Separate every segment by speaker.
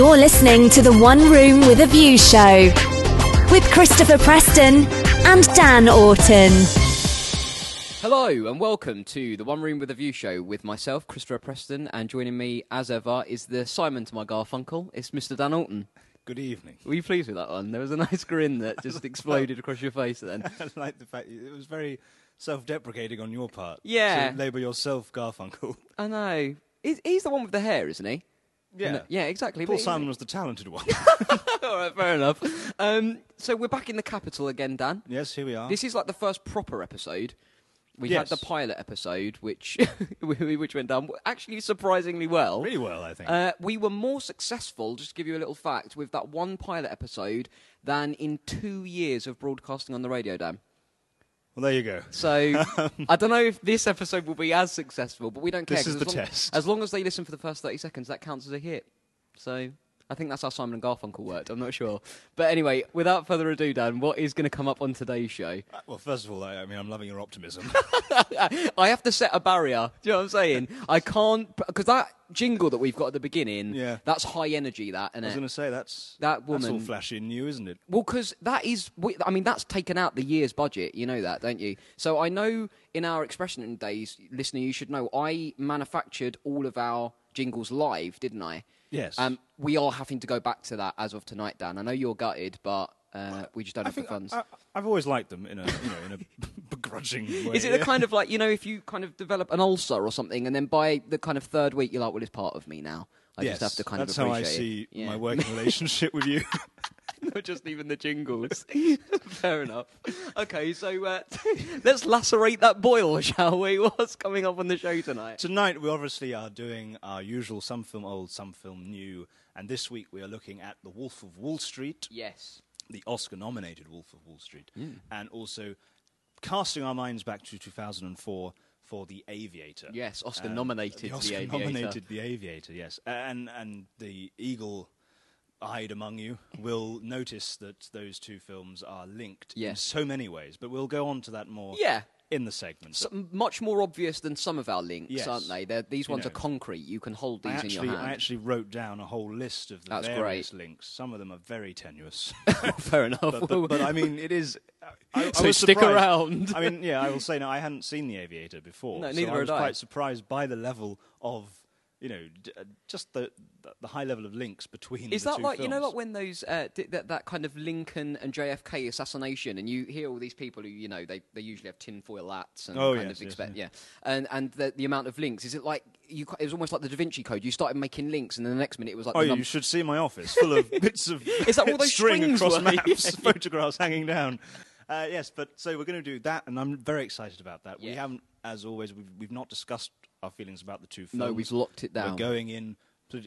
Speaker 1: You're listening to the One Room with a View show with Christopher Preston and Dan Orton.
Speaker 2: Hello and welcome to the One Room with a View show with myself, Christopher Preston, and joining me as ever is the Simon to my Garfunkel. It's Mr. Dan Orton.
Speaker 3: Good evening.
Speaker 2: Were you pleased with that one? There was a nice grin that just exploded across your face then.
Speaker 3: I like the fact it was very self-deprecating on your part.
Speaker 2: Yeah.
Speaker 3: To label yourself Garfunkel.
Speaker 2: I know. He's, he's the one with the hair, isn't he?
Speaker 3: Yeah.
Speaker 2: Yeah, exactly.
Speaker 3: Paul
Speaker 2: But-
Speaker 3: Simon was the talented one.
Speaker 2: All right, fair enough. Um, so we're back in the capital again, Dan.
Speaker 3: yes, here we are.
Speaker 2: This is like the first proper episode. We
Speaker 3: Yes.
Speaker 2: had the pilot episode, which which went down actually surprisingly well.
Speaker 3: really well, I think.
Speaker 2: Uh, we were more successful, just to give you a little fact, with that one pilot episode than in two years of broadcasting on the radio, Dan.
Speaker 3: Well, there you go.
Speaker 2: So I don't know if this episode will be as successful, but we don't care.
Speaker 3: This is
Speaker 2: as
Speaker 3: the
Speaker 2: long,
Speaker 3: test.
Speaker 2: As long as they listen for the first 30 seconds, that counts as a hit. So I think that's how Simon and Garfunkel worked. I'm not sure. But anyway, without further ado, Dan, what is going to come up on today's show?
Speaker 3: Uh, Well, first of all, I, I mean, I'm loving your optimism.
Speaker 2: I have to set a barrier. Do you know what I'm saying? I can't because that jingle that we've got at the beginning,
Speaker 3: Yeah.
Speaker 2: that's high energy. That
Speaker 3: I was going to say that's
Speaker 2: That woman.
Speaker 3: That's all flashy and new, isn't it?
Speaker 2: Well, because that is, I mean, that's taken out the year's budget. You know that, don't you? So I know in our expression days, listener, you should know I manufactured all of our jingles live, didn't I?
Speaker 3: Yes.
Speaker 2: Um, we are having to go back to that as of tonight, Dan. I know you're gutted, but uh, we just don't
Speaker 3: I
Speaker 2: have the funds.
Speaker 3: I, have always liked them in a, you know, in a begrudging way.
Speaker 2: is it the kind of like you know if you kind of develop an ulcer or something, and then by the kind of third week you're like, well, it's part of me now. I
Speaker 3: yes,
Speaker 2: just have to kind
Speaker 3: that's
Speaker 2: of
Speaker 3: how I
Speaker 2: appreciate
Speaker 3: see
Speaker 2: it. Yeah.
Speaker 3: my working relationship with you.
Speaker 2: not just even the jingles. Fair enough. Okay, so uh, let's lacerate that boil, shall we? What's coming up on the show tonight?
Speaker 3: Tonight, we obviously are doing our usual some film old, some film new, and this week we are looking at The Wolf of Wall Street,
Speaker 2: Yes.
Speaker 3: the Oscar nominated Wolf of Wall Street,
Speaker 2: Hmm.
Speaker 3: and also casting our minds back to 2004 for The Aviator.
Speaker 2: Yes, Oscar
Speaker 3: Um,
Speaker 2: nominated
Speaker 3: the Oscar
Speaker 2: The Aviator.
Speaker 3: nominated The Aviator, yes. And, and the eagle eyed among you will notice that those two films are linked in so many ways, but we'll go on to that more
Speaker 2: Yeah.
Speaker 3: in the segment.
Speaker 2: So, much more obvious than some of our links,
Speaker 3: Yes.
Speaker 2: aren't they? They're, these
Speaker 3: You
Speaker 2: ones
Speaker 3: know.
Speaker 2: are concrete. You can hold these
Speaker 3: I
Speaker 2: in
Speaker 3: actually,
Speaker 2: your hand.
Speaker 3: I actually wrote down a whole list of the
Speaker 2: That's
Speaker 3: various
Speaker 2: great.
Speaker 3: links. Some of them are very tenuous,
Speaker 2: Fair enough.
Speaker 3: but, but, but I mean, it is. I, I
Speaker 2: So
Speaker 3: was
Speaker 2: stick
Speaker 3: surprised.
Speaker 2: around.
Speaker 3: I mean, yeah, I will say now I hadn't seen The Aviator before,
Speaker 2: No,
Speaker 3: so I was
Speaker 2: I.
Speaker 3: quite surprised by the level of, you know, d- uh, just the, the high level of links between.
Speaker 2: Is that like you know, like when those uh, di- that that kind of Lincoln and JFK assassination, and you hear all these people who you know they, they usually have tinfoil hats and
Speaker 3: Oh,
Speaker 2: kind
Speaker 3: yes,
Speaker 2: of expect
Speaker 3: yes.
Speaker 2: yeah, and and the, the amount of links. Is it like you? It was almost like the Da Vinci Code. You started making links, and then the next minute it was like
Speaker 3: Oh,
Speaker 2: num-
Speaker 3: you should see my office full of bits of
Speaker 2: Is that all those
Speaker 3: string across
Speaker 2: were?
Speaker 3: maps,
Speaker 2: Yeah.
Speaker 3: photographs hanging down. Uh, yes, but so we're going to do that, and I'm very excited about that. We haven't, as always, we've, we've not discussed our feelings about the two films.
Speaker 2: No, we've locked it down.
Speaker 3: We're going in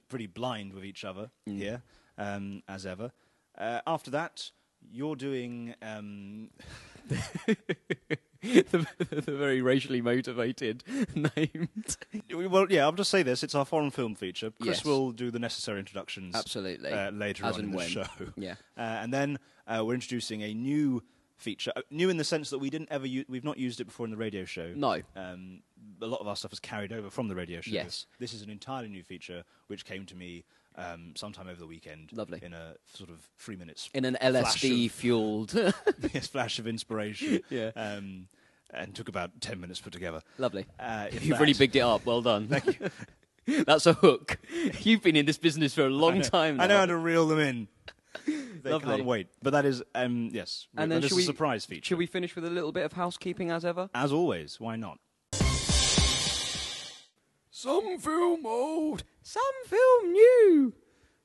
Speaker 3: pretty, blind with each other
Speaker 2: Mm.
Speaker 3: here, um, as ever. Uh, after that, you're doing. Um,
Speaker 2: the, the very racially motivated named.
Speaker 3: well, yeah, I'll just say this: it's our foreign film feature. Chris
Speaker 2: Yes.
Speaker 3: will do the necessary introductions.
Speaker 2: Absolutely.
Speaker 3: uh, later
Speaker 2: As
Speaker 3: on in the
Speaker 2: when.
Speaker 3: show.
Speaker 2: Yeah.
Speaker 3: Uh, and then uh, we're introducing a new feature, uh, new in the sense that we didn't ever u- we've not used it before in the radio show.
Speaker 2: No.
Speaker 3: Um, a lot of our stuff is carried over from the radio show.
Speaker 2: Yes.
Speaker 3: This is an entirely new feature which came to me um, sometime over the weekend.
Speaker 2: Lovely.
Speaker 3: In a sort of three minutes
Speaker 2: In an LSD
Speaker 3: of-
Speaker 2: fueled.
Speaker 3: yes, flash of inspiration.
Speaker 2: Yeah.
Speaker 3: Um, and took about ten minutes put together.
Speaker 2: Lovely.
Speaker 3: Uh,
Speaker 2: You've
Speaker 3: that-
Speaker 2: really bigged it up. Well done. Thank you. That's a hook. You've been in this business for a long time now.
Speaker 3: I know how to reel them in. They
Speaker 2: Lovely.
Speaker 3: can't wait. But that is, um, yes.
Speaker 2: And then
Speaker 3: this
Speaker 2: should
Speaker 3: is
Speaker 2: we,
Speaker 3: a surprise feature.
Speaker 2: Should we finish with a little bit of housekeeping as ever?
Speaker 3: As always, why not?
Speaker 2: Some film old, some film new.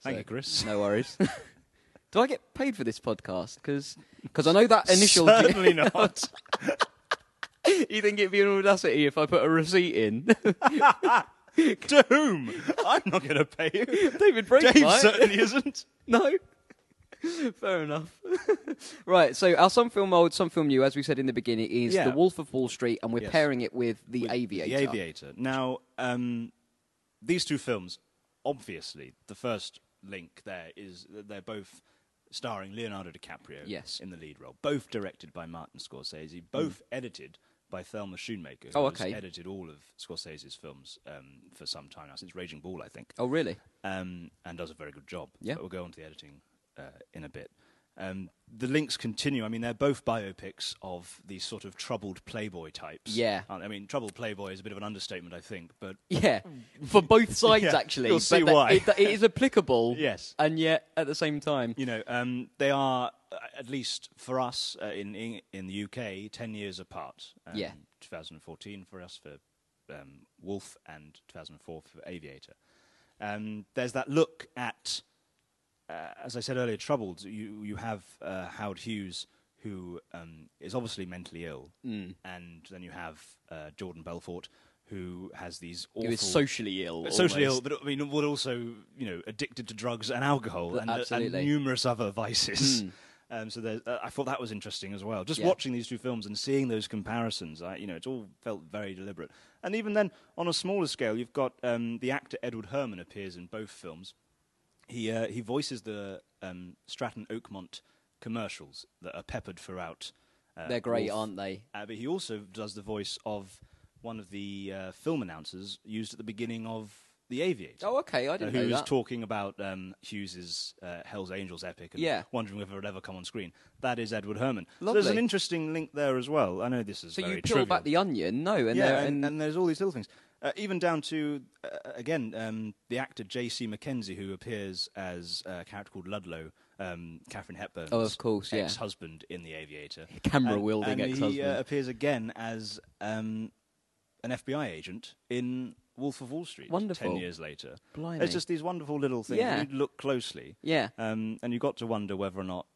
Speaker 3: Thank
Speaker 2: So-
Speaker 3: you, Chris.
Speaker 2: No worries. Do I get paid for this podcast? Because I know that initial.
Speaker 3: Certainly not.
Speaker 2: you think it'd be an audacity if I put a receipt in?
Speaker 3: to whom? I'm not going to pay you.
Speaker 2: David Brake
Speaker 3: Dave
Speaker 2: might.
Speaker 3: certainly isn't.
Speaker 2: No. Fair enough. right, so our some film old, some film new, as we said in the beginning, is
Speaker 3: Yeah.
Speaker 2: The Wolf of Wall Street, and we're
Speaker 3: Yes.
Speaker 2: pairing it with The
Speaker 3: With
Speaker 2: Aviator.
Speaker 3: The Aviator. Now, um, these two films, obviously, the first link there is that they're both starring Leonardo DiCaprio
Speaker 2: Yes.
Speaker 3: in the lead role, both directed by Martin Scorsese, both edited by Thelma Schoonmaker.
Speaker 2: Oh,
Speaker 3: who's
Speaker 2: okay.
Speaker 3: edited all of Scorsese's films um, for some time now, since Raging Bull, I think,
Speaker 2: Oh, really?
Speaker 3: um, and does a very good job.
Speaker 2: Yeah.
Speaker 3: But we'll go on to the editing in a bit. Um, the links continue. I mean, they're both biopics of these sort of troubled playboy types.
Speaker 2: Yeah.
Speaker 3: I mean, troubled playboy is a bit of an understatement, I think, but
Speaker 2: Yeah, for both sides
Speaker 3: Yeah,
Speaker 2: actually.
Speaker 3: you'll see
Speaker 2: but
Speaker 3: why.
Speaker 2: It, it is applicable.
Speaker 3: Yes.
Speaker 2: and yet at the same time,
Speaker 3: you know, um, they are uh, at least for us uh, in, in in the UK ten years apart. Um,
Speaker 2: Yeah.
Speaker 3: 2014 for us for um, Wolf and 2004 for Aviator. Um, there's that look at, uh, as I said earlier, troubled. You you have uh, Howard Hughes who um, is obviously mentally ill,
Speaker 2: Mm.
Speaker 3: and then you have uh, Jordan Belfort who has these awful
Speaker 2: he was socially ill.
Speaker 3: but socially ill, but I mean, would also you know addicted to drugs and alcohol and, uh, and numerous other vices.
Speaker 2: Mm.
Speaker 3: Um, so uh, I thought that was interesting as well. Just
Speaker 2: Yeah.
Speaker 3: watching these two films and seeing those comparisons, I, you know, it all felt very deliberate. And even then, on a smaller scale, you've got um, the actor Edward Herrmann appears in both films. He uh, he voices the um, Stratton Oakmont commercials that are peppered throughout. Uh,
Speaker 2: They're great, aren't they?
Speaker 3: Uh, but he also does the voice of one of the uh, film announcers used at the beginning of The Aviator.
Speaker 2: Oh, okay. I
Speaker 3: uh,
Speaker 2: didn't
Speaker 3: who
Speaker 2: know
Speaker 3: was talking about um, Hughes's uh, Hell's Angels epic and
Speaker 2: Yeah.
Speaker 3: wondering whether it would ever come on screen. That is Edward Herrmann. So there's an interesting link there as well. I know this is
Speaker 2: so
Speaker 3: very
Speaker 2: you peel
Speaker 3: trivial.
Speaker 2: back the onion, no, and
Speaker 3: yeah,
Speaker 2: there-
Speaker 3: and,
Speaker 2: and,
Speaker 3: and there's all these little things. Uh, even down to, uh, again, um, the actor J.C. Mackenzie, who appears as a character called Ludlow, um, Katharine Hepburn's
Speaker 2: Oh, of course, yeah.
Speaker 3: ex-husband in The Aviator.
Speaker 2: Camera-wielding
Speaker 3: and, and
Speaker 2: ex-husband.
Speaker 3: he uh, appears again as um, an FBI agent in Wolf of Wall Street.
Speaker 2: Wonderful.
Speaker 3: Ten years later.
Speaker 2: Blimey.
Speaker 3: It's just these wonderful little things.
Speaker 2: Yeah.
Speaker 3: You look closely,
Speaker 2: yeah,
Speaker 3: um, and you got to wonder whether or not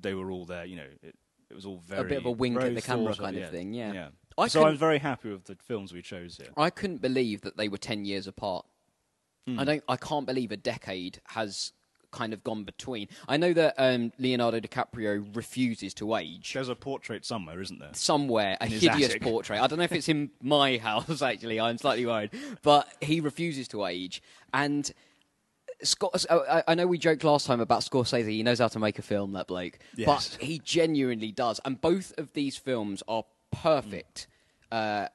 Speaker 3: they were all there. You know, it, it was all very a
Speaker 2: bit of a wink at the camera kind of thing, yeah.
Speaker 3: yeah.
Speaker 2: I
Speaker 3: so I'm very happy with the films we chose here.
Speaker 2: I couldn't believe that they were ten years apart.
Speaker 3: Hmm.
Speaker 2: I don't. I can't believe a decade has kind of gone between. I know that um, Leonardo DiCaprio refuses to age.
Speaker 3: There's a portrait somewhere, isn't there?
Speaker 2: somewhere a hideous
Speaker 3: attic.
Speaker 2: portrait. I don't know if it's in my house actually. I'm slightly worried, but he refuses to age. And Scott, I I know we joked last time about Scorsese. He knows how to make a film, that bloke.
Speaker 3: Yes.
Speaker 2: But he genuinely does. And both of these films are perfect. Uh,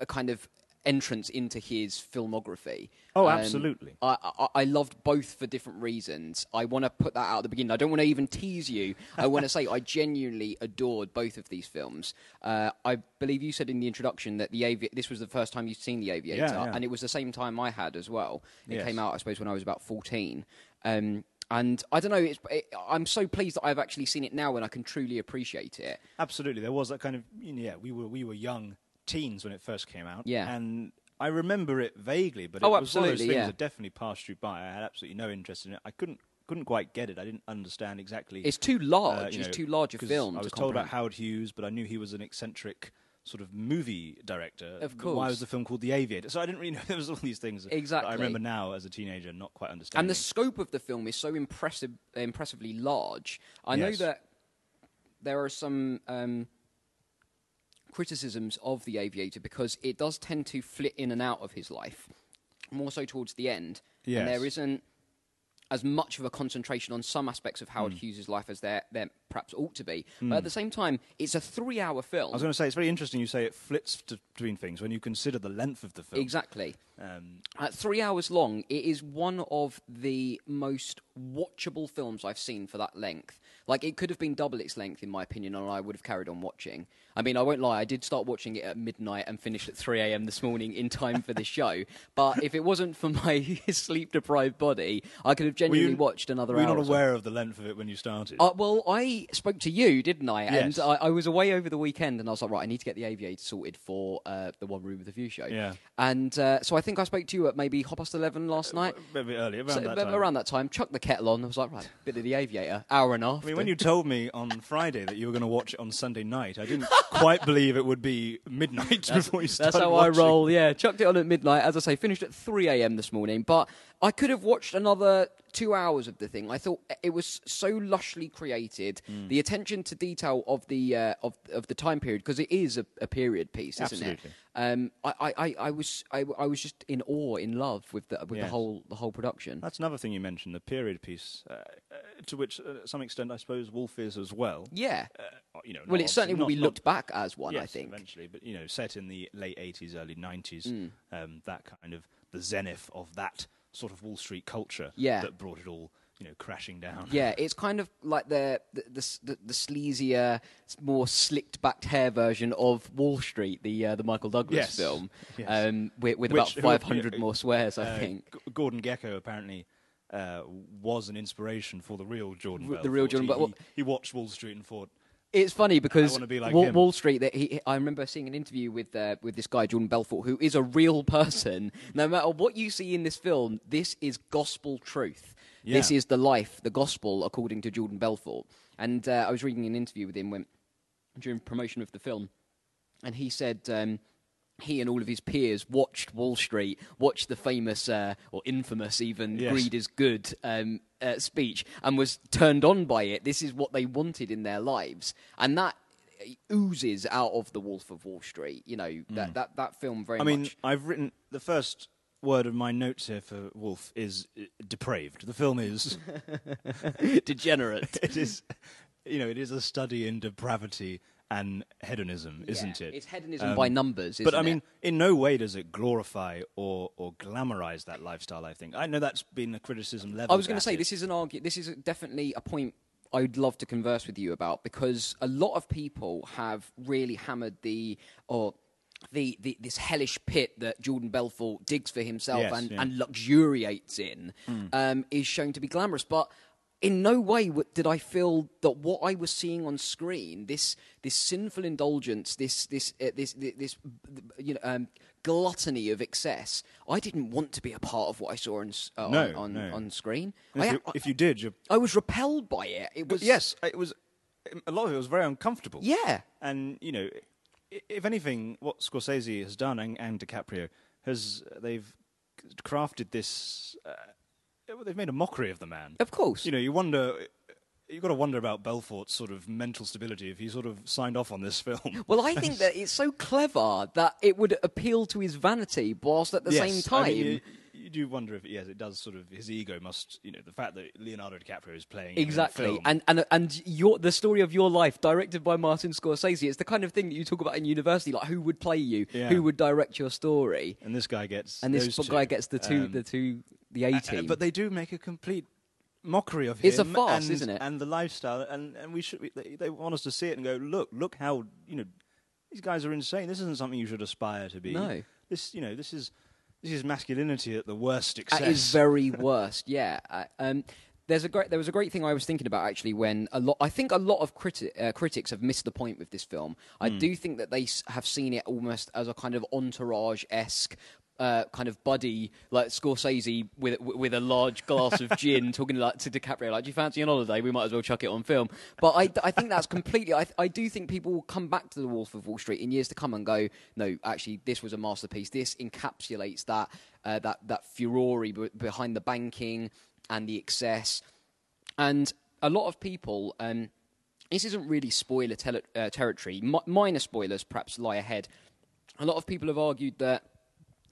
Speaker 2: a kind of entrance into his filmography.
Speaker 3: Oh,
Speaker 2: Um,
Speaker 3: absolutely.
Speaker 2: I, I, I loved both for different reasons. I want to put that out at the beginning. I don't want to even tease you. I want to say I genuinely adored both of these films. Uh, I believe you said in the introduction that the Avi- this was the first time you'd seen The Aviator,
Speaker 3: Yeah,
Speaker 2: and it was the same time I had as well. It
Speaker 3: Yes.
Speaker 2: came out, I suppose, when I was about 14. Um, and I don't know, it's, it, I'm so pleased that I've actually seen it now and I can truly appreciate it.
Speaker 3: Absolutely, there was that kind of you know, yeah. We were we were young teens when it first came out.
Speaker 2: Yeah.
Speaker 3: and I remember it vaguely, but
Speaker 2: Oh,
Speaker 3: it was one of those things
Speaker 2: yeah.
Speaker 3: that definitely passed you by. I had absolutely no interest in it. I couldn't couldn't quite get it. I didn't understand exactly.
Speaker 2: It's too large.
Speaker 3: uh, you
Speaker 2: it's
Speaker 3: know,
Speaker 2: too large a film.
Speaker 3: I
Speaker 2: to
Speaker 3: was told about. Howard Hughes, but I knew he was an eccentric sort of movie director.
Speaker 2: Of
Speaker 3: course. Why was the film called The Aviator? So I didn't really know there was all these things. that
Speaker 2: Exactly.
Speaker 3: I remember now as a teenager not quite understanding.
Speaker 2: And the scope of the film is so impressive, impressively large. I know that there are some um, criticisms of The Aviator because it does tend to flit in and out of his life, more so towards the end.
Speaker 3: Yes.
Speaker 2: And there isn't as much of a concentration on some aspects of. Howard Hughes' life as there, there perhaps ought to be. But at the same time, it's a three hour film.
Speaker 3: I was going to say it's very interesting. You say it flits to, between things when you consider the length of the film.
Speaker 2: Exactly.
Speaker 3: Um,
Speaker 2: At three hours long, it is one of the most watchable films I've seen for that length. Like, it could have been double its length, in my opinion, and I would have carried on watching. I mean, I won't lie, I did start watching it at midnight and finished at 3 a.m. this morning in time for this show. But if it wasn't for my sleep deprived body, I could have genuinely watched another
Speaker 3: Were you
Speaker 2: hour.
Speaker 3: not
Speaker 2: or so.
Speaker 3: aware of the length of it when you started?
Speaker 2: Uh, well, I spoke to you, didn't I?
Speaker 3: Yes.
Speaker 2: And I, I was away over the weekend, and I was like, right, I need to get the aviator sorted for uh, the One Room with the View show.
Speaker 3: Yeah.
Speaker 2: And uh, so I think I spoke to you at maybe half past eleven last night.
Speaker 3: a bit earlier, around
Speaker 2: So,
Speaker 3: that time.
Speaker 2: around that time, chucked the kettle on. I was like, right, bit of the aviator, hour and a half.
Speaker 3: I mean, when you told me on Friday that you were going to watch it on Sunday night, I didn't quite believe it would be midnight before you started
Speaker 2: That's how
Speaker 3: watching.
Speaker 2: I roll. Yeah, chucked it on at midnight. As I say, finished at three a.m. this morning. But I could have watched another two hours of the thing. I thought it was so lushly created.
Speaker 3: Hmm.
Speaker 2: The attention to detail of the uh, of of the time period because it is a, a period piece, isn't
Speaker 3: Absolutely.
Speaker 2: it? Um, I, I, I, was I, I was just in awe, in love with the with the whole the whole production.
Speaker 3: That's another thing you mentioned, the period piece. Uh, uh, to which, uh, some extent, I suppose, Wolf is as well.
Speaker 2: Yeah.
Speaker 3: Uh, you know,
Speaker 2: well, it certainly will be looked back as one,
Speaker 3: yes,
Speaker 2: I think.
Speaker 3: eventually, but you know, set in the late '80s, early '90s,
Speaker 2: Mm.
Speaker 3: um, that kind of the zenith of that sort of Wall Street culture
Speaker 2: Yeah.
Speaker 3: that brought it all, you know, crashing down.
Speaker 2: Yeah, it's kind of like the the the, the, the sleazier, more slicked backed hair version of Wall Street, the uh, the Michael Douglas
Speaker 3: Yes,
Speaker 2: film,
Speaker 3: yes.
Speaker 2: um, with, with
Speaker 3: Which-
Speaker 2: about five hundred
Speaker 3: uh,
Speaker 2: more swears, I
Speaker 3: Uh,
Speaker 2: think.
Speaker 3: G- Gordon Gekko apparently uh, was an inspiration for the real Jordan.
Speaker 2: R- the real Jordan
Speaker 3: He, he, he watched Wall Street and thought,
Speaker 2: It's funny because
Speaker 3: like
Speaker 2: Wall. Wall Street. That he, I remember seeing an interview with uh, with this guy Jordan Belfort, who is a real person. No matter what you see in this film, this is gospel truth. This is the life, the gospel, according to Jordan Belfort. And uh, I was reading an interview with him when during promotion of the film, and he said. Um, he and all of his peers watched Wall Street, watched the famous uh, or infamous, even
Speaker 3: Yes.
Speaker 2: "greed is good" um, uh, speech, and was turned on by it. This is what they wanted in their lives, and that oozes out of the Wolf of Wall Street. You know that that, that film very
Speaker 3: Mm. I mean,
Speaker 2: much.
Speaker 3: I've written the first word of my notes here for Wolf is uh, depraved. The film is
Speaker 2: degenerate.
Speaker 3: it is you know it is a study in depravity and hedonism, isn't it?
Speaker 2: It's hedonism
Speaker 3: Um,
Speaker 2: by numbers.
Speaker 3: but I
Speaker 2: it?
Speaker 3: mean, in no way does it glorify or or glamorize that lifestyle. I think I know that's been a criticism level.
Speaker 2: I was going to say this is an argument. This is definitely a point I'd love to converse with you about because a lot of people have really hammered the or. The, the this hellish pit that Jordan Belfort digs for himself
Speaker 3: Yes,
Speaker 2: and,
Speaker 3: yeah.
Speaker 2: and luxuriates in um, is shown to be glamorous, but in no way did I feel that what I was seeing on screen, this this sinful indulgence, this this uh, this this, this you know um, gluttony of excess, I didn't want to be a part of what I saw on uh,
Speaker 3: No,
Speaker 2: on, on,
Speaker 3: no.
Speaker 2: on screen.
Speaker 3: If,
Speaker 2: I,
Speaker 3: you, if you did, you're,
Speaker 2: I was repelled by it. It was
Speaker 3: yes, it was a lot of it was very uncomfortable.
Speaker 2: yeah,
Speaker 3: and you know, if anything, what Scorsese has done and, and DiCaprio has they've crafted this. Uh, they've made a mockery of the man.
Speaker 2: of course.
Speaker 3: You know, you wonder. You've got to wonder about Belfort's sort of mental stability if he sort of signed off on this film.
Speaker 2: well, I think that it's so clever that it would appeal to his vanity, whilst at the
Speaker 3: Yes,
Speaker 2: same time.
Speaker 3: I mean, you, do wonder if yes, it does sort of his ego must you know the fact that Leonardo DiCaprio is playing him in a
Speaker 2: Exactly, and and and your the story of your life, directed by Martin Scorsese. It's the kind of thing that you talk about in university, like who would play you,
Speaker 3: Yeah.
Speaker 2: who would direct your story,
Speaker 3: and this guy gets
Speaker 2: and this guy
Speaker 3: two.
Speaker 2: gets the two,
Speaker 3: Um,
Speaker 2: the two, the A team.
Speaker 3: but they do make a complete mockery of him.
Speaker 2: It's a farce,
Speaker 3: and,
Speaker 2: isn't it?
Speaker 3: And the lifestyle, and and we should. we- They, they want us to see it and go, look, look how you know these guys are insane. This isn't something you should aspire to be.
Speaker 2: No.
Speaker 3: this you know this is this is masculinity at the worst excess.
Speaker 2: At his very worst, yeah. Um, there's a great, there was a great thing I was thinking about actually when a lot. I think a lot of criti- uh, critics have missed the point with this film. I
Speaker 3: Hmm.
Speaker 2: do think that they s- have seen it almost as a kind of entourage esque. Uh, kind of buddy like Scorsese with with a large glass of gin, talking like to DiCaprio, like, "Do you fancy an holiday? We might as well chuck it on film." But I, I think that's completely. I, I do think people will come back to The Wolf of Wall Street in years to come and go, "No, actually, this was a masterpiece. This encapsulates that uh, that that furore be- behind the banking and the excess." And a lot of people, um, this isn't really spoiler tele- uh, territory. Mi- minor spoilers perhaps lie ahead. A lot of people have argued that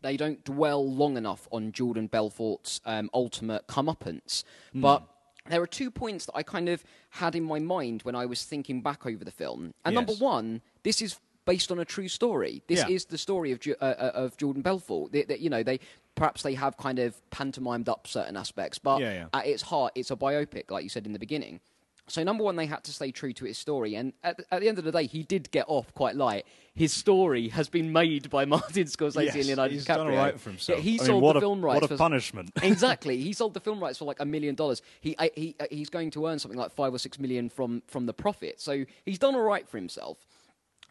Speaker 2: they don't dwell long enough on Jordan Belfort's um, ultimate comeuppance.
Speaker 3: Hmm.
Speaker 2: But there are two points that I kind of had in my mind when I was thinking back over the film. And number one, this is based on a true story. This
Speaker 3: Yeah.
Speaker 2: is the story of uh, uh, of Jordan Belfort. They, they- you know, they perhaps they have kind of pantomimed up certain aspects, but
Speaker 3: Yeah, yeah.
Speaker 2: at its heart, it's a biopic, like you said in the beginning. So number one, they had to stay true to his story, and at, at the end of the day, he did get off quite light. His story has been made by Martin Scorsese
Speaker 3: Yes,
Speaker 2: and Leonardo
Speaker 3: he's
Speaker 2: DiCaprio.
Speaker 3: done all right for himself.
Speaker 2: Yeah, he
Speaker 3: I mean,
Speaker 2: sold
Speaker 3: what
Speaker 2: the
Speaker 3: a-
Speaker 2: film
Speaker 3: what
Speaker 2: rights
Speaker 3: a
Speaker 2: for
Speaker 3: punishment.
Speaker 2: exactly. He sold the film rights for like a million dollars. He he uh, he's going to earn something like five or six million from from the profit. So he's done all right for himself.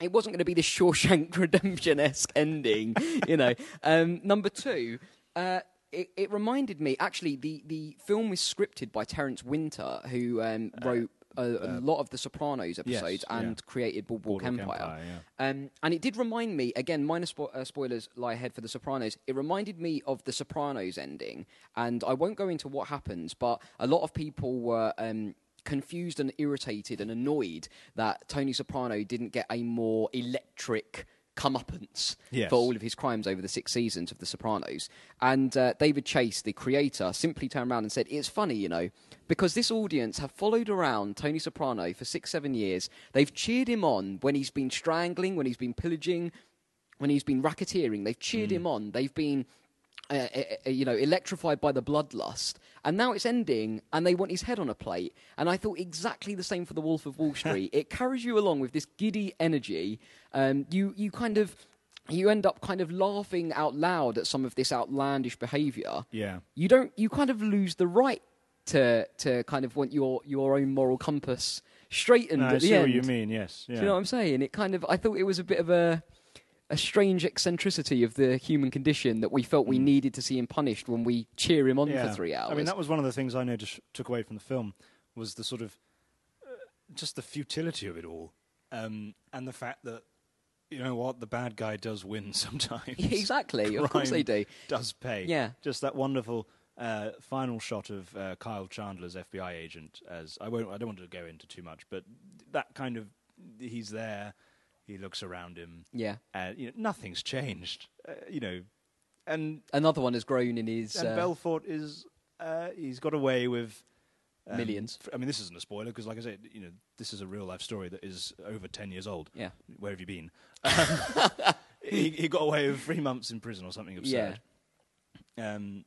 Speaker 2: It wasn't going to be this Shawshank Redemption esque ending, you know. Um, number two. Uh, it, it reminded me actually the, the film was scripted by Terence Winter who um, wrote a, a lot of the Sopranos episodes
Speaker 3: Uh, yeah.
Speaker 2: and created Boardwalk,
Speaker 3: Boardwalk
Speaker 2: Empire.
Speaker 3: Empire,
Speaker 2: Um, and it did remind me, again, minor spo- uh, spoilers lie ahead for The Sopranos. It reminded me of The Sopranos ending. And I won't go into what happens, but a lot of people were um, confused and irritated and annoyed that Tony Soprano didn't get a more electric comeuppance
Speaker 3: Yes.
Speaker 2: for all of his crimes over the six seasons of The Sopranos. And uh, David Chase, the creator, simply turned around and said, It's funny, you know, because this audience have followed around Tony Soprano for six, seven years. They've cheered him on when he's been strangling, when he's been pillaging, when he's been racketeering. They've cheered him on. They've been. Uh, uh, uh, you know, electrified by the bloodlust, and now it's ending, and they want his head on a plate. And I thought exactly the same for the Wolf of Wall Street. it carries you along with this giddy energy. Um, you, you kind of, you end up kind of laughing out loud at some of this outlandish behaviour.
Speaker 3: Yeah.
Speaker 2: You don't, you kind of lose the right to to kind of want your your own moral compass straightened
Speaker 3: No, I
Speaker 2: at the
Speaker 3: see
Speaker 2: end.
Speaker 3: what you mean. Yes. Yeah.
Speaker 2: Do you know what I'm saying? It kind of, I thought it was a bit of a, a strange eccentricity of the human condition that we felt we needed to see him punished when we cheer him on
Speaker 3: Mm. yeah.
Speaker 2: for three hours.
Speaker 3: I mean, that was one of the things I noticed took away from the film was the sort of uh, just the futility of it all, um, and the fact that you know what the bad guy does win sometimes.
Speaker 2: exactly. Of course they do.
Speaker 3: Does pay.
Speaker 2: Yeah.
Speaker 3: Just that wonderful uh, final shot of uh, Kyle Chandler's FBI agent as I won't. I don't want to go into too much, but that kind of he's there. He looks around him.
Speaker 2: Yeah.
Speaker 3: And you know, nothing's changed. Uh, you know, and
Speaker 2: Another one has grown in his.
Speaker 3: and
Speaker 2: uh,
Speaker 3: Belfort is uh, he's got away with um,
Speaker 2: Millions.
Speaker 3: f- I mean, this isn't a spoiler because, like I said, you know, this is a real life story that is over ten years old.
Speaker 2: Yeah.
Speaker 3: Where have you been? he, he got away with three months in prison or something absurd. Yeah. Um,